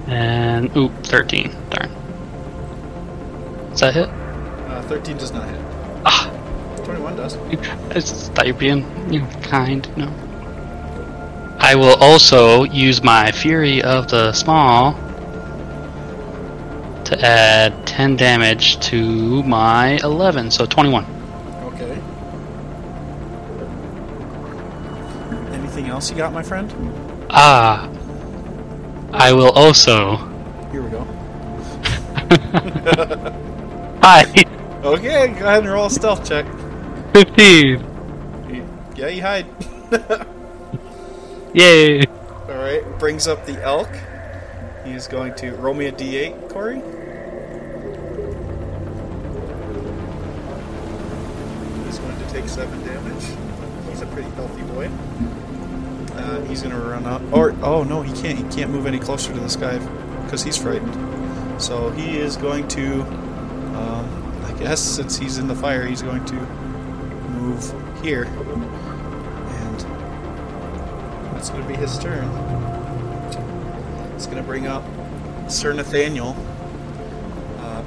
And, oop, 13. Darn. Does that hit? Uh, 13 does not hit. Ah, 21 does. I just thought you'd being you know, kind. No. I will also use my Fury of the Small to add 10 damage to my 11, so 21. Okay. Anything else you got, my friend? Ah. I will also. Here we go. Hi! Okay, go ahead and roll a stealth check. 15! Yeah, you hide. Yay! Alright, brings up the elk. He is going to roll me a d8, Corey. Take seven damage. He's a pretty healthy boy. Uh, he's to run up. Or oh no, he can't. He can't move any closer to this guy because he's frightened. So he is going to. Um, I guess since he's in the fire, he's going to move here, and that's to be his turn. It's to bring up Sir Nathaniel. Uh,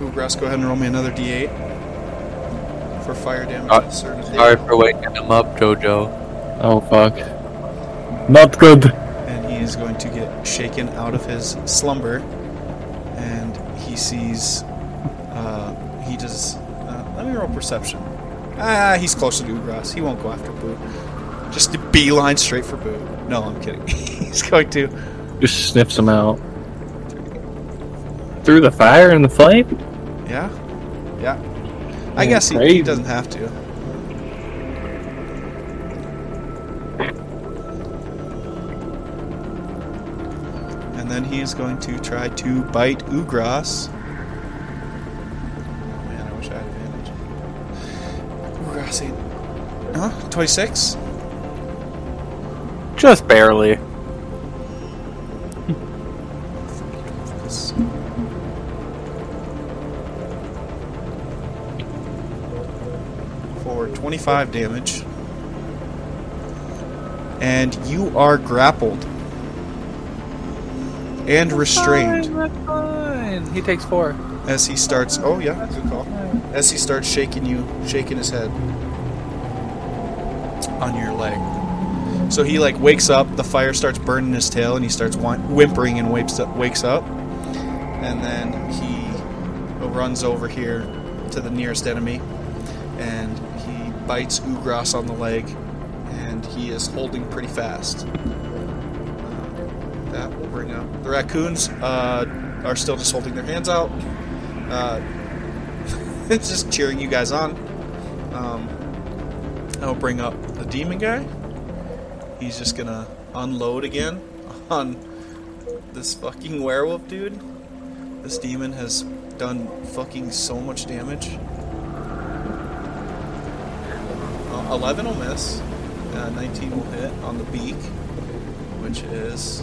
Ugras, go ahead and roll me another d8 for fire damage. Uh, on Sir Nathaniel. Sorry for waking him up, Jojo. Oh fuck. Not good. and he is going to get shaken out of his slumber and he sees uh, he does uh, let me roll perception ah he's closer to Ugras he won't go after Boot just a beeline straight for Boot no I'm kidding he's going to Just sniffs him out. Through the fire and the flame? yeah yeah I Yeah, guess he, he doesn't have to and then he is going to try to bite Ugras. Man, I wish I had advantage. I see. Huh? 26? Just barely. 25 damage. And you are grappled. And restrained. Fine, fine. He takes four. As he starts. Oh, yeah, good call. As he starts shaking you, shaking his head on your leg. So he like wakes up, the fire starts burning his tail, and he starts whimpering and wakes up. Wakes up, and then he runs over here to the nearest enemy, bites Ugras on the leg, and he is holding pretty fast. Uh, that will bring up the raccoons. Uh, are still just holding their hands out. Uh, just cheering you guys on. Um, I'll bring up the demon guy. He's just gonna unload again on this fucking werewolf dude. This demon has done fucking so much damage. 11 will miss. Uh, 19 will hit on the beak, which is.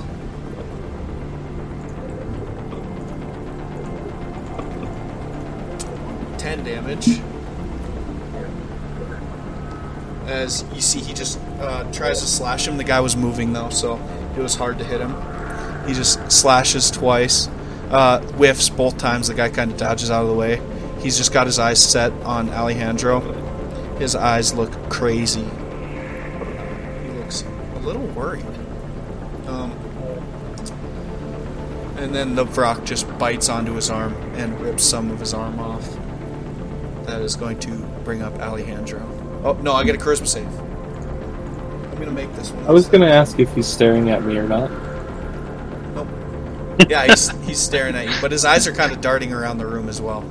Ten damage. As you see, he just uh, tries to slash him. The guy was moving though, so it was hard to hit him. He just slashes twice, uh, whiffs both times. The guy kind of dodges out of the way. He's just got his eyes set on Alejandro. His eyes look crazy. He looks a little worried. Um, and then the Vrock just bites onto his arm and rips some of his arm off. That is going to bring up Alejandro. Oh, no, I get a charisma save. I'm going to make this one. I was gonna ask if he's staring at me or not. Nope. Yeah, he's, he's staring at you, but his eyes are kind of darting around the room as well.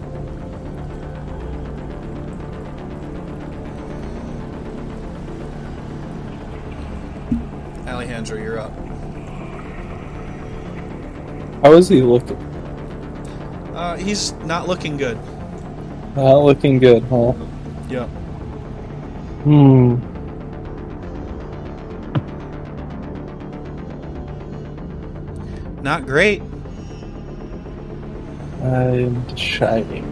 Alejandro, you're up. How is he looking? Uh, he's not looking good. Not looking good, huh? Yeah. Hmm. Not great. I'm deciding.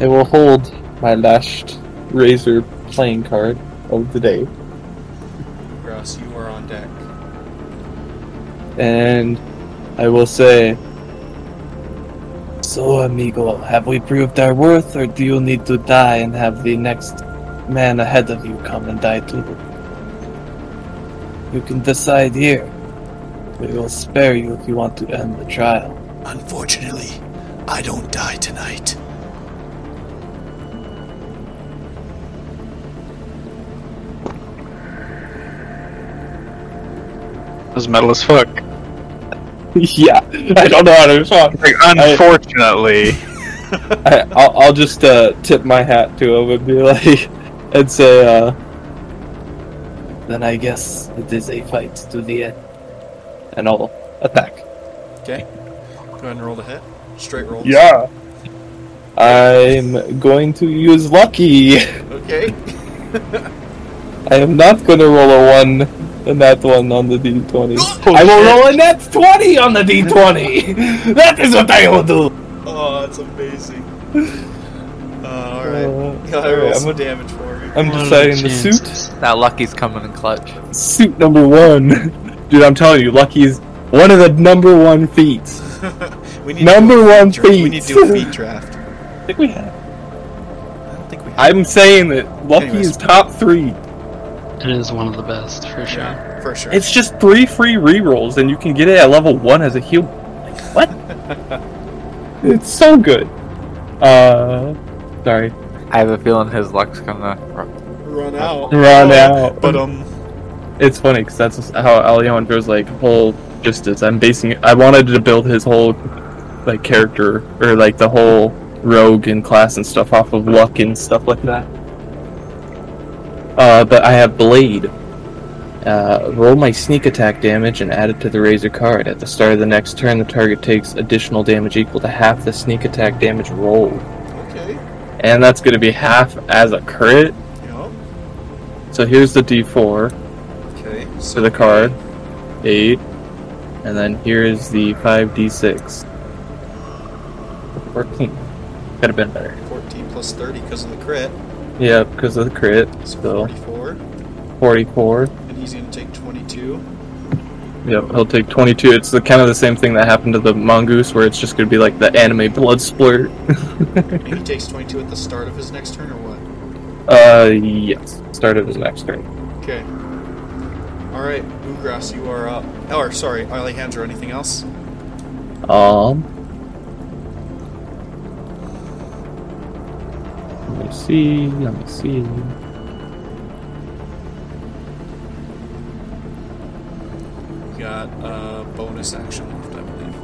I will hold my last razor playing card of the day, and I will say. So, amigo, have we proved our worth, or do you need to die and have the next man ahead of you come and die too? You can decide here. We will spare you if you want to end the trial. Unfortunately, I don't die tonight. That was metal as fuck. yeah, I don't know how to respond. Like, unfortunately. I, I'll, I'll just uh, tip my hat to him and be like, and say, uh, then I guess it is a fight to the end. And I'll attack. Okay. Go ahead and roll the hit. Straight roll. Yeah. I'm going to use lucky. Okay. I am not going to roll a 1 and that one on the d20. I will roll a nat 20 on the d20! that is what I will do! Oh, that's amazing. Uh, alright. Uh, Go ahead roll alright, some I'm, a damage for me. I'm What deciding the the suit. chances? That lucky's coming in clutch. Suit number one. Dude, I'm telling you, Lucky is one of the number one feats. we need Number to do a one feat dra- We need to do a feat draft. I think we have. I don't think we have. I'm saying that Lucky Anyways. is top three. It is one of the best for sure. Yeah, for sure. It's just three free rerolls, and you can get it at level one as a heal. Like, what? it's so good. Uh, sorry. I have a feeling his luck's gonna. run out. Run Oh, out. But um, It's funny because that's how Alejandro's like whole just is. I'm basing. I wanted to build his whole like character or like the whole rogue and class and stuff off of luck and stuff like that. Uh, but I have blade. Uh, roll my sneak attack damage and add it to the razor card. At the start of the next turn, the target takes additional damage equal to half the sneak attack damage rolled. okay. and that's going to be half as a crit. Yup. So here's the D4 Okay. to the card, eight, and then here's the five D6. Fourteen. Could have been better. 14 plus 30 because of the crit. Yeah, because of the crit. So 44. 44. And he's going to take 22. Yep, he'll take 22. It's the kind of the same thing that happened to the mongoose, where it's just going to be like the anime blood splurt. And he takes 22 at the start of his next turn or what? uh, yes. Start of his next turn. Okay. Alright, Ugras, you are up. Or, sorry, Alejandro, anything else? Um. Let me see. Let me see. Got a bonus action left, I believe.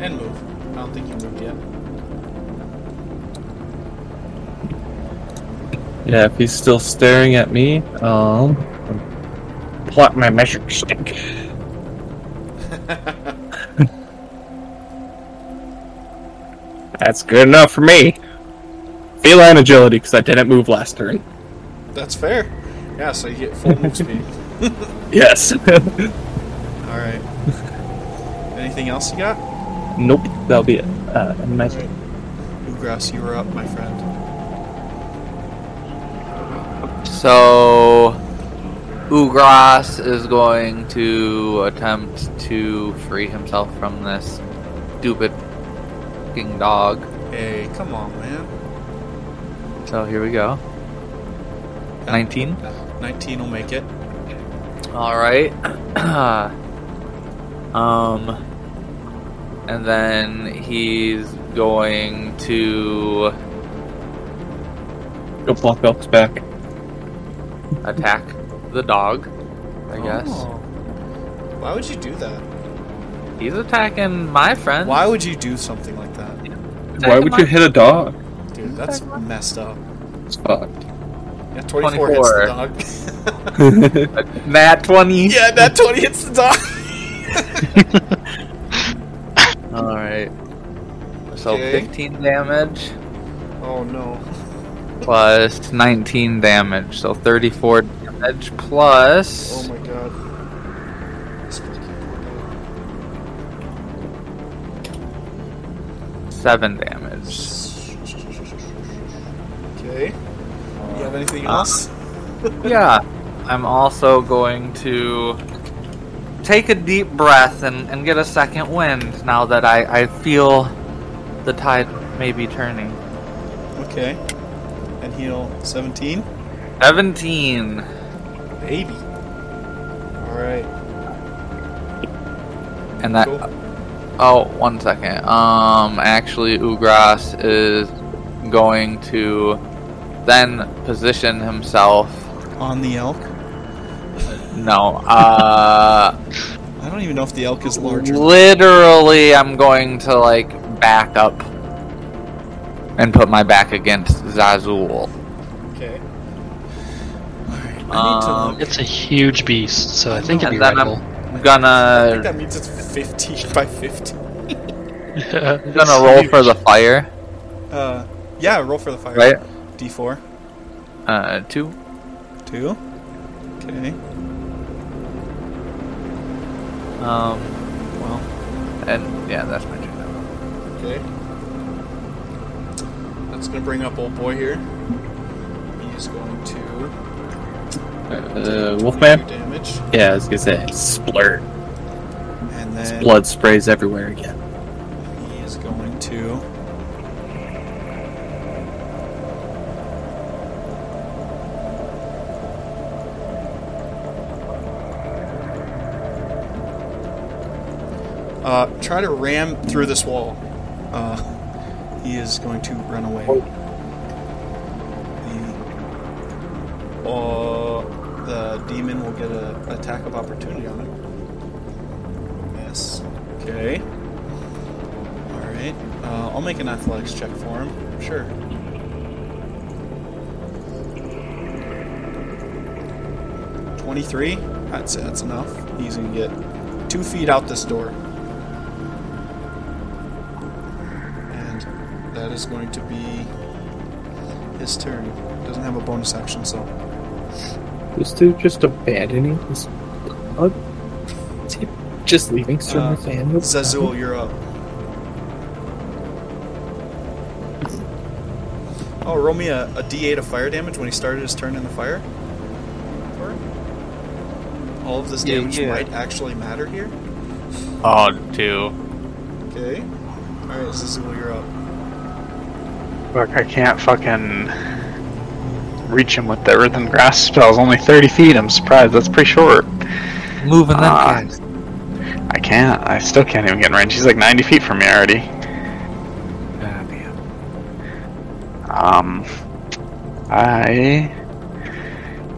And move. I don't think you moved yet. Yeah, if he's still staring at me, um, plot my measuring stick. That's good enough for me. Feline agility because I didn't move last turn. That's fair. Yeah, so you get full move speed. Yes. Alright. Anything else you got? nope, that'll be it. Uh, and my Alright. Ugras, you are up, my friend. So, Ugras is going to attempt to free himself from this stupid fucking dog. Hey, come on, man. So here we go. 19. 19 will make it. All right. um, and then he's going to go block Elk's back. attack the dog. I guess Oh. Why would you do that? he's attacking my friend. Why would you do something like that? Why would you hit a dog? Dude, that's messed up. It's fucked. Yeah, 24 hits the dog. Nat 20. yeah, that 20 hits the dog. All right. So Okay. 15 damage oh no. plus 19 damage. So 34 damage plus. Oh my god. This fucking poor 7 damage. Okay. You have anything else? yeah, I'm also going to take a deep breath and, and get a second wind now that I, I feel the tide may be turning. Okay. And heal 17. 17. Baby. Alright. And that. Cool. Oh, one second. Um, actually, Ugras is going to then position himself. On the elk. No, uh. I don't even know if the elk is larger. Literally, I'm going to like back up and put my back against Zazul. Okay. Alright. I need to Um, look. It's a huge beast, so I think it'd be And then rideable. I'm I think gonna that means it's 15 by 15. I'm gonna roll for the fire, Uh, yeah, roll for the fire. right? D4. Uh, two. Two. Okay. Um, Well, and yeah, that's my turn. now. okay. That's gonna bring up old boy here. He is going to Uh, do Wolfman? damage, Yeah, I was gonna say splurt. and then Blood sprays everywhere again. he is going to. Uh, try to ram through this wall. Uh, he is going to run away. The, uh, the demon will get an attack of opportunity on him. Yes. Okay. Alright. Uh, I'll make an athletics check for him. Sure. Twenty-three. I'd that's enough. He's gonna get two feet out this door. That is going to be his turn. Doesn't have a bonus action, so This dude just abandoning his blood? Is he just leaving Sir Uh, Nathaniel? Zazul, you're up. Oh, roll me a, a d8 of fire damage when he started his turn in the fire. All of this Yeah, damage yeah. might actually matter here. Oh, two. Okay. Alright, Zazul, you're up. Look, I can't fucking reach him with the Earthen Grasp spells. Only 30 feet. I'm surprised. That's pretty short. Move then Ah. cast. I can't. I still can't even get in range. He's like 90 feet from me already. Damn. Um, I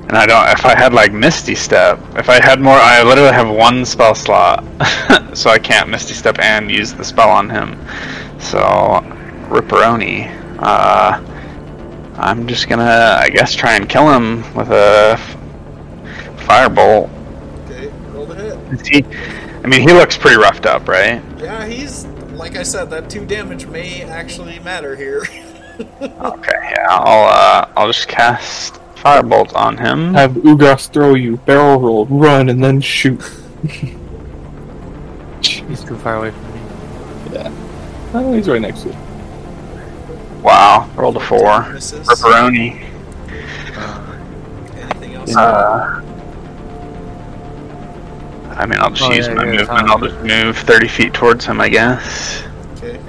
and I don't. If I had like Misty Step, if I had more, I literally have one spell slot, so I can't Misty Step and use the spell on him. So, Ripperoni. Uh, I'm just gonna, I guess, try and kill him with a f- firebolt. Okay, roll the hit. Is he? I mean, he looks pretty roughed up, right? Yeah, he's like I said, that two damage may actually matter here. Okay, yeah. I'll uh, I'll just cast firebolt on him. Have Ugras throw you, barrel roll, run, and then shoot. He's too far away from me. Yeah. Oh, he's right next to you. Wow, rolled a four. Misses. Ripperoni. Anything else? Uh, I mean, I'll just Oh, use yeah, my yeah, movement. fine. I'll just move 30 feet towards him, I guess. okay.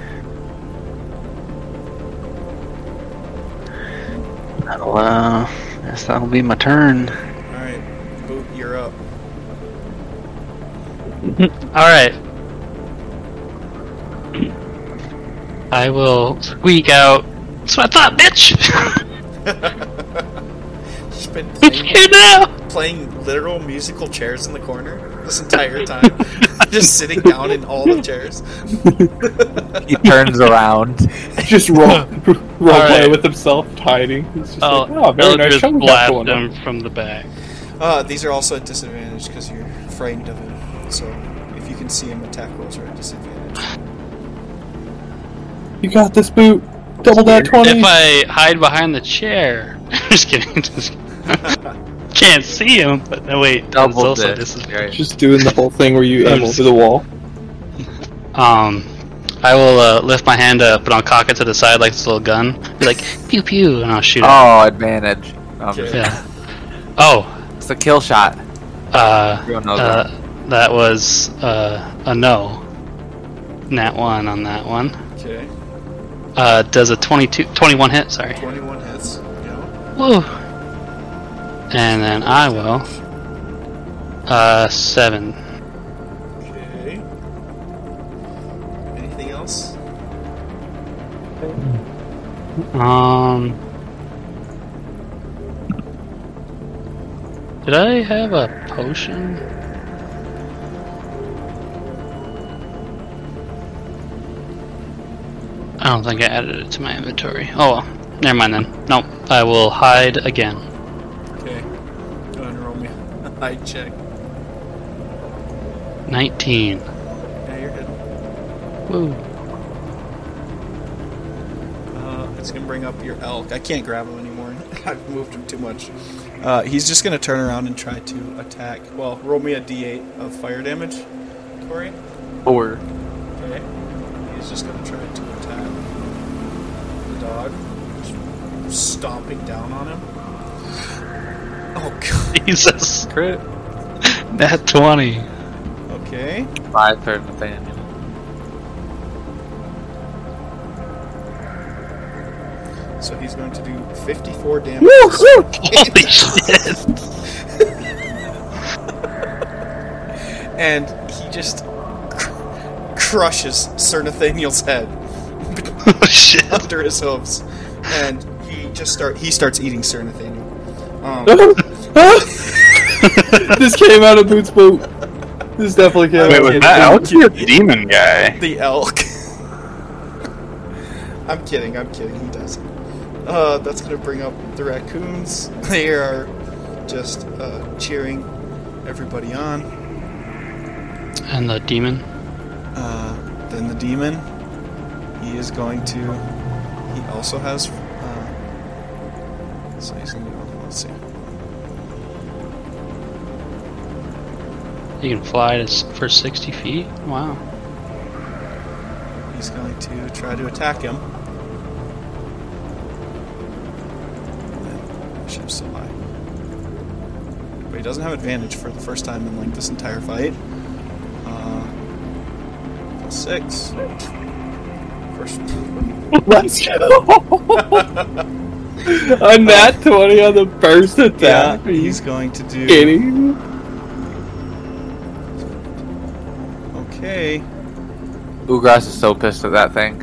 That'll, uh, guess that'll be my turn. Alright. Boot, you're up. Alright. I will squeak out. That's what I thought, bitch! She's been playing, here now! playing literal musical chairs in the corner this entire time. Just sitting down in all the chairs. He turns around. Just roll, roll play Alright. with himself, hiding. He's just Oh, like, oh, very nice Eldritch show we blast going on." him from the back. Uh, these are also at disadvantage because you're frightened of him. So if you can see him, attack rolls are at disadvantage. You got this boot. Double that 20. If I hide behind the chair. Just kidding. Just can't see him, but no, wait. Double also this. disadvantage. Right. Just doing the whole thing where you aim I'm over the wall. Um, I will uh, lift my hand up and I'll cock it to the side like this little gun. Be like, pew pew, and I'll shoot it. Oh, advantage. Um, Yeah. Oh, It's a kill shot. uh, Everyone knows uh, that was uh, a no. Nat 1 on that one. Okay. Uh, does a 22, 21 hit, sorry. 21 hits. Yeah. Woo! And then I will. Uh, 7. Okay. Anything else? Um. Did I have a potion? I don't think I added it to my inventory. Oh well. Never mind then. Nope. I will hide again. Okay. Go ahead and roll me a hide check. 19. Yeah, you're good. Woo. Uh, it's gonna bring up your elk. I can't grab him anymore. I've moved him too much. Uh, he's just gonna turn around and try to attack. Well, roll me a d8 of fire damage, Tori. Four. The dog, just stomping down on him. Oh god. Jesus. Crit. Nat 20. Okay. Five third Nathaniel. So he's going to do 54 damage. Holy shit. and he just cr- crushes Sir Nathaniel's head shit. under his hooves, and he just start he starts eating Sir Nathaniel. Um, this came out of Boots boot. This definitely came Wait, out was of that Boots' elk or the demon guy? the elk. I'm kidding. I'm kidding. He does. Uh, that's gonna bring up the raccoons. They are just uh, cheering everybody on. And the demon. Uh, then the demon, he is going to. He also has uh, So he's gonna. Let's see. You can fly to, for 60 feet? Wow. He's going to try to attack him. Ship's so high. But he doesn't have advantage for the first time in like this entire fight. Uh, plus six. Of course. Let's go. A nat 20 on the first attack. Are you he's going to do. kidding? Okay, Ugras is so pissed at that thing.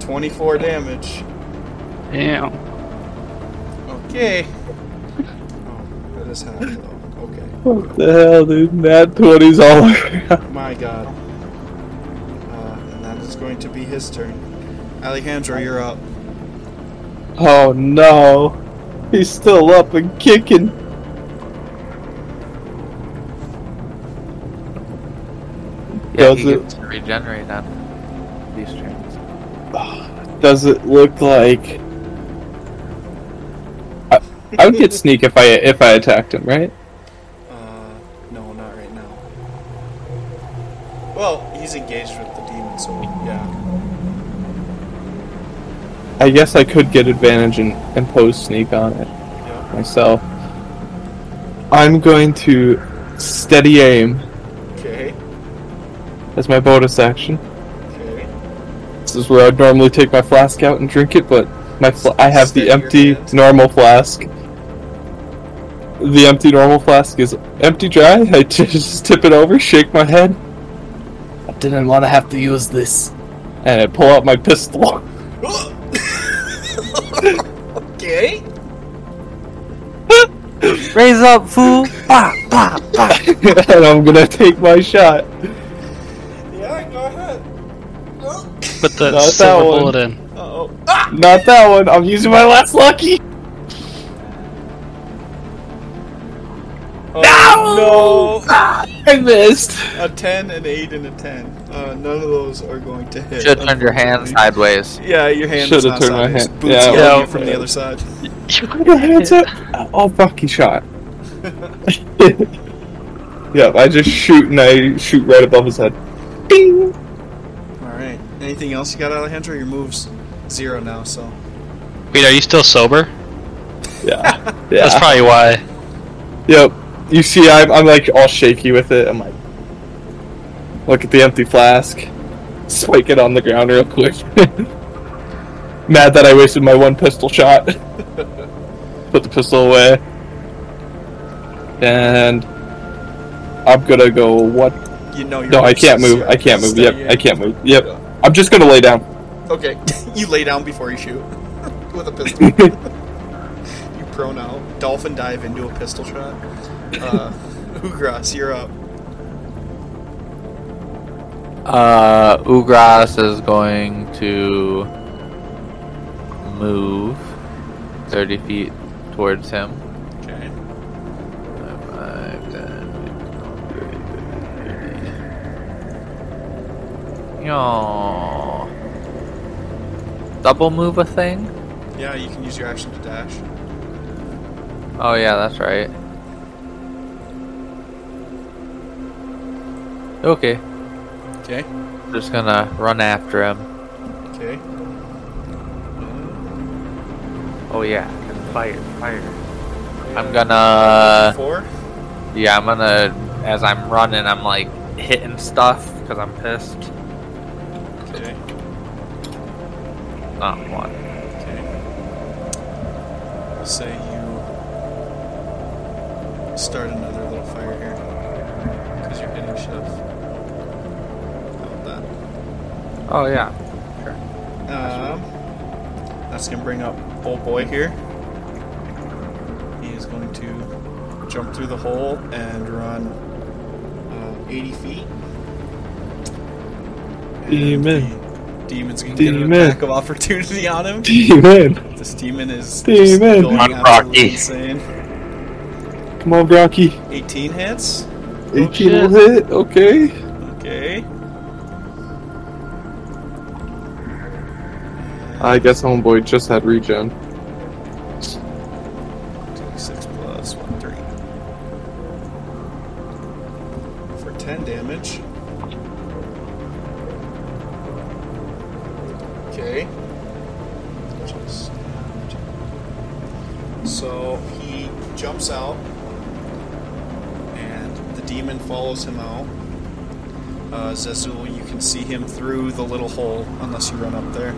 24 damage. Damn. Okay. Oh, that is half though. Okay. What the hell, dude? Nat 20's all around. My god. To be his turn. Alejandro, you're up. Oh no. He's still up and kicking. Yeah, Does he it- gets to regenerate on these turns. Does it look like I, I would get sneak if I if I attacked him, right? Uh, no, not right now. Well, he's engaged with the demon, so yeah. I guess I could get advantage and impose sneak on it Yeah. myself. I'm going to steady aim Okay. as my bonus action. Okay. This is where I'd normally take my flask out and drink it, but my fl- I have Steady the empty normal flask. The empty normal flask is empty dry. I just tip it over, shake my head. I didn't want to have to use this. And I pull out my pistol. Raise up, fool! Bah, bah, bah. and I'm gonna take my shot. Yeah, go ahead. Put the Not that silver one. bullet in. Uh oh. Not that one. I'm using my last lucky. Oh, no! I missed. A 10, an 8, and a 10. Uh, none of those are going to hit. Should turn your hand sideways. Yeah, your hand Should've is not turned my sideways. hand- Boots yeah, yelling well, you from the other side. Your Hands up. Oh, fuck, he shot. yeah, I just shoot and I shoot right above his head. Ding! Alright. Anything else you got, Alejandro? Your move's zero now, so. Wait, are you still sober? Yeah. That's probably why. Yep. You see, I'm, I'm like all shaky with it. I'm like, look at the empty flask. Spike it on the ground real quick. Mad that I wasted my one pistol shot. Put the pistol away. And I'm gonna go. What? You know you're No, I can't move. I can't move. Yep. I can't move. Yep. I'm just gonna lay down. Okay. you lay down before you shoot. With a pistol. you prone out. Dolphin dive into a pistol shot. Uh, Ugras, you're up. Uh, Ugras is going to move 30 feet towards him. Okay. Five, 10, Yo. Double move a thing? Yeah, you can use your action to dash. Oh yeah, that's right. Okay, Okay. just gonna run after him. Okay. Oh yeah, fire, fire. I'm gonna, Four. yeah, I'm gonna, as I'm running, I'm like hitting stuff because I'm pissed. Okay. Not one. Okay. We'll say you start another little fire here. Because you're hitting stuff. Oh yeah. Um, that's gonna bring up old boy here. He is going to jump through the hole and run uh, 80 feet. And Demon. the Demon's gonna get an Demon. attack of opportunity on him. Demon. This demon is Demon. just going Come on, absolutely Rocky. insane. Come on, Rocky. 18 hits. 18 will hit. Okay. Okay. I guess Homeboy just had regen. Six plus 1, 3. For 10 damage. Okay. So he jumps out, and the demon follows him out. Uh, you can see him through the little hole unless you run up there.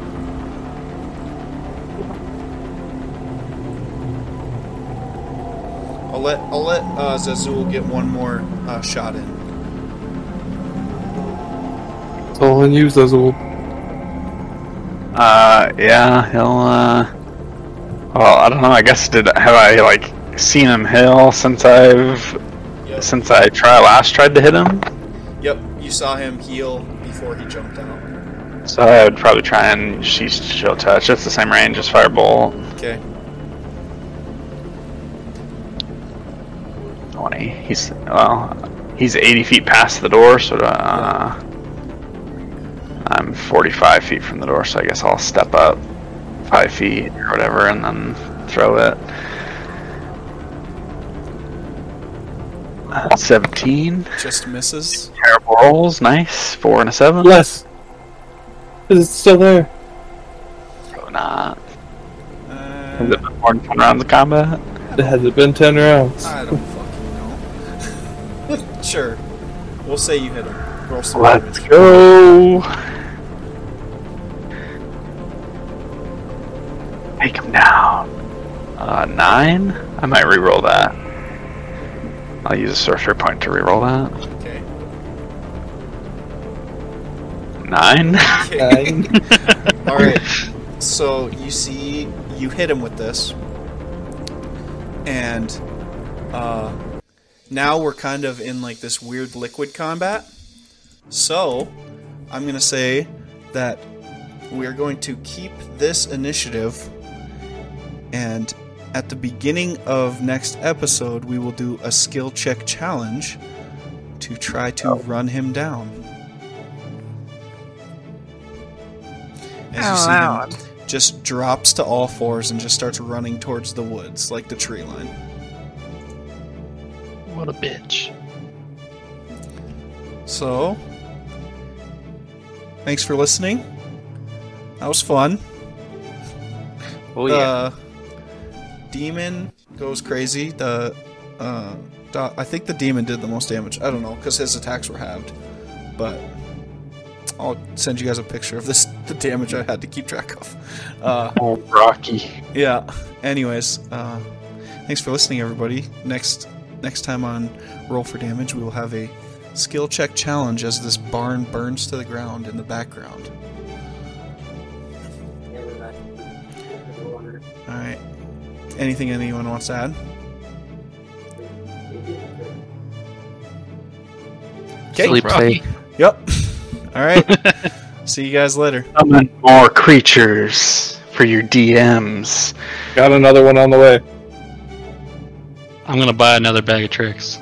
Let I'll let uh, Zazul get one more uh, shot in. It's all on you, Zazul. Uh, yeah, he'll, uh. Well, I don't know, I guess, did, have I, like, seen him heal since I've. Yep. Since I try last tried to hit him? Yep. You saw him heal before he jumped out. So I would probably try and she's chill touch. It's the same range as Firebolt. Okay. He's, well, he's 80 feet past the door, so, uh. I'm 45 feet from the door, so I guess I'll step up 5 feet or whatever and then throw it. Uh, 17. Just misses. Terrible rolls. Nice. 4 and a 7. Less. Is it still there? Probably not. Has Uh, it been more than 10 rounds of combat? Has it been ten rounds? Sure. We'll say you hit him. Roll some Let's damage. go. Take him down. Uh, nine? I might re-roll that. I'll use a sorcery point to re-roll that. Okay. Nine? Okay. All right. So you see, you hit him with this, and uh, now we're kind of in like this weird liquid combat. So I'm gonna say that we are going to keep this initiative, and at the beginning of next episode, we will do a skill check challenge to try to oh. run him down. As you oh, see him just drops to all fours and just starts running towards the woods like the tree line. What a bitch. So, thanks for listening. That was fun. Oh yeah. The demon goes crazy. The uh, I think the demon did the most damage. I don't know because his attacks were halved, but I'll send you guys a picture of this the damage I had to keep track of. Uh, oh, Rocky. yeah. Anyways, uh, thanks for listening, everybody. Next next time on Roll for Damage, we will have a skill check challenge as this barn burns to the ground in the background. All right. Anything anyone wants to add? Okay. Sleep Rocky. Yep. All right. See you guys later. Summon more creatures for your DMs. Got another one on the way. I'm gonna buy another bag of tricks.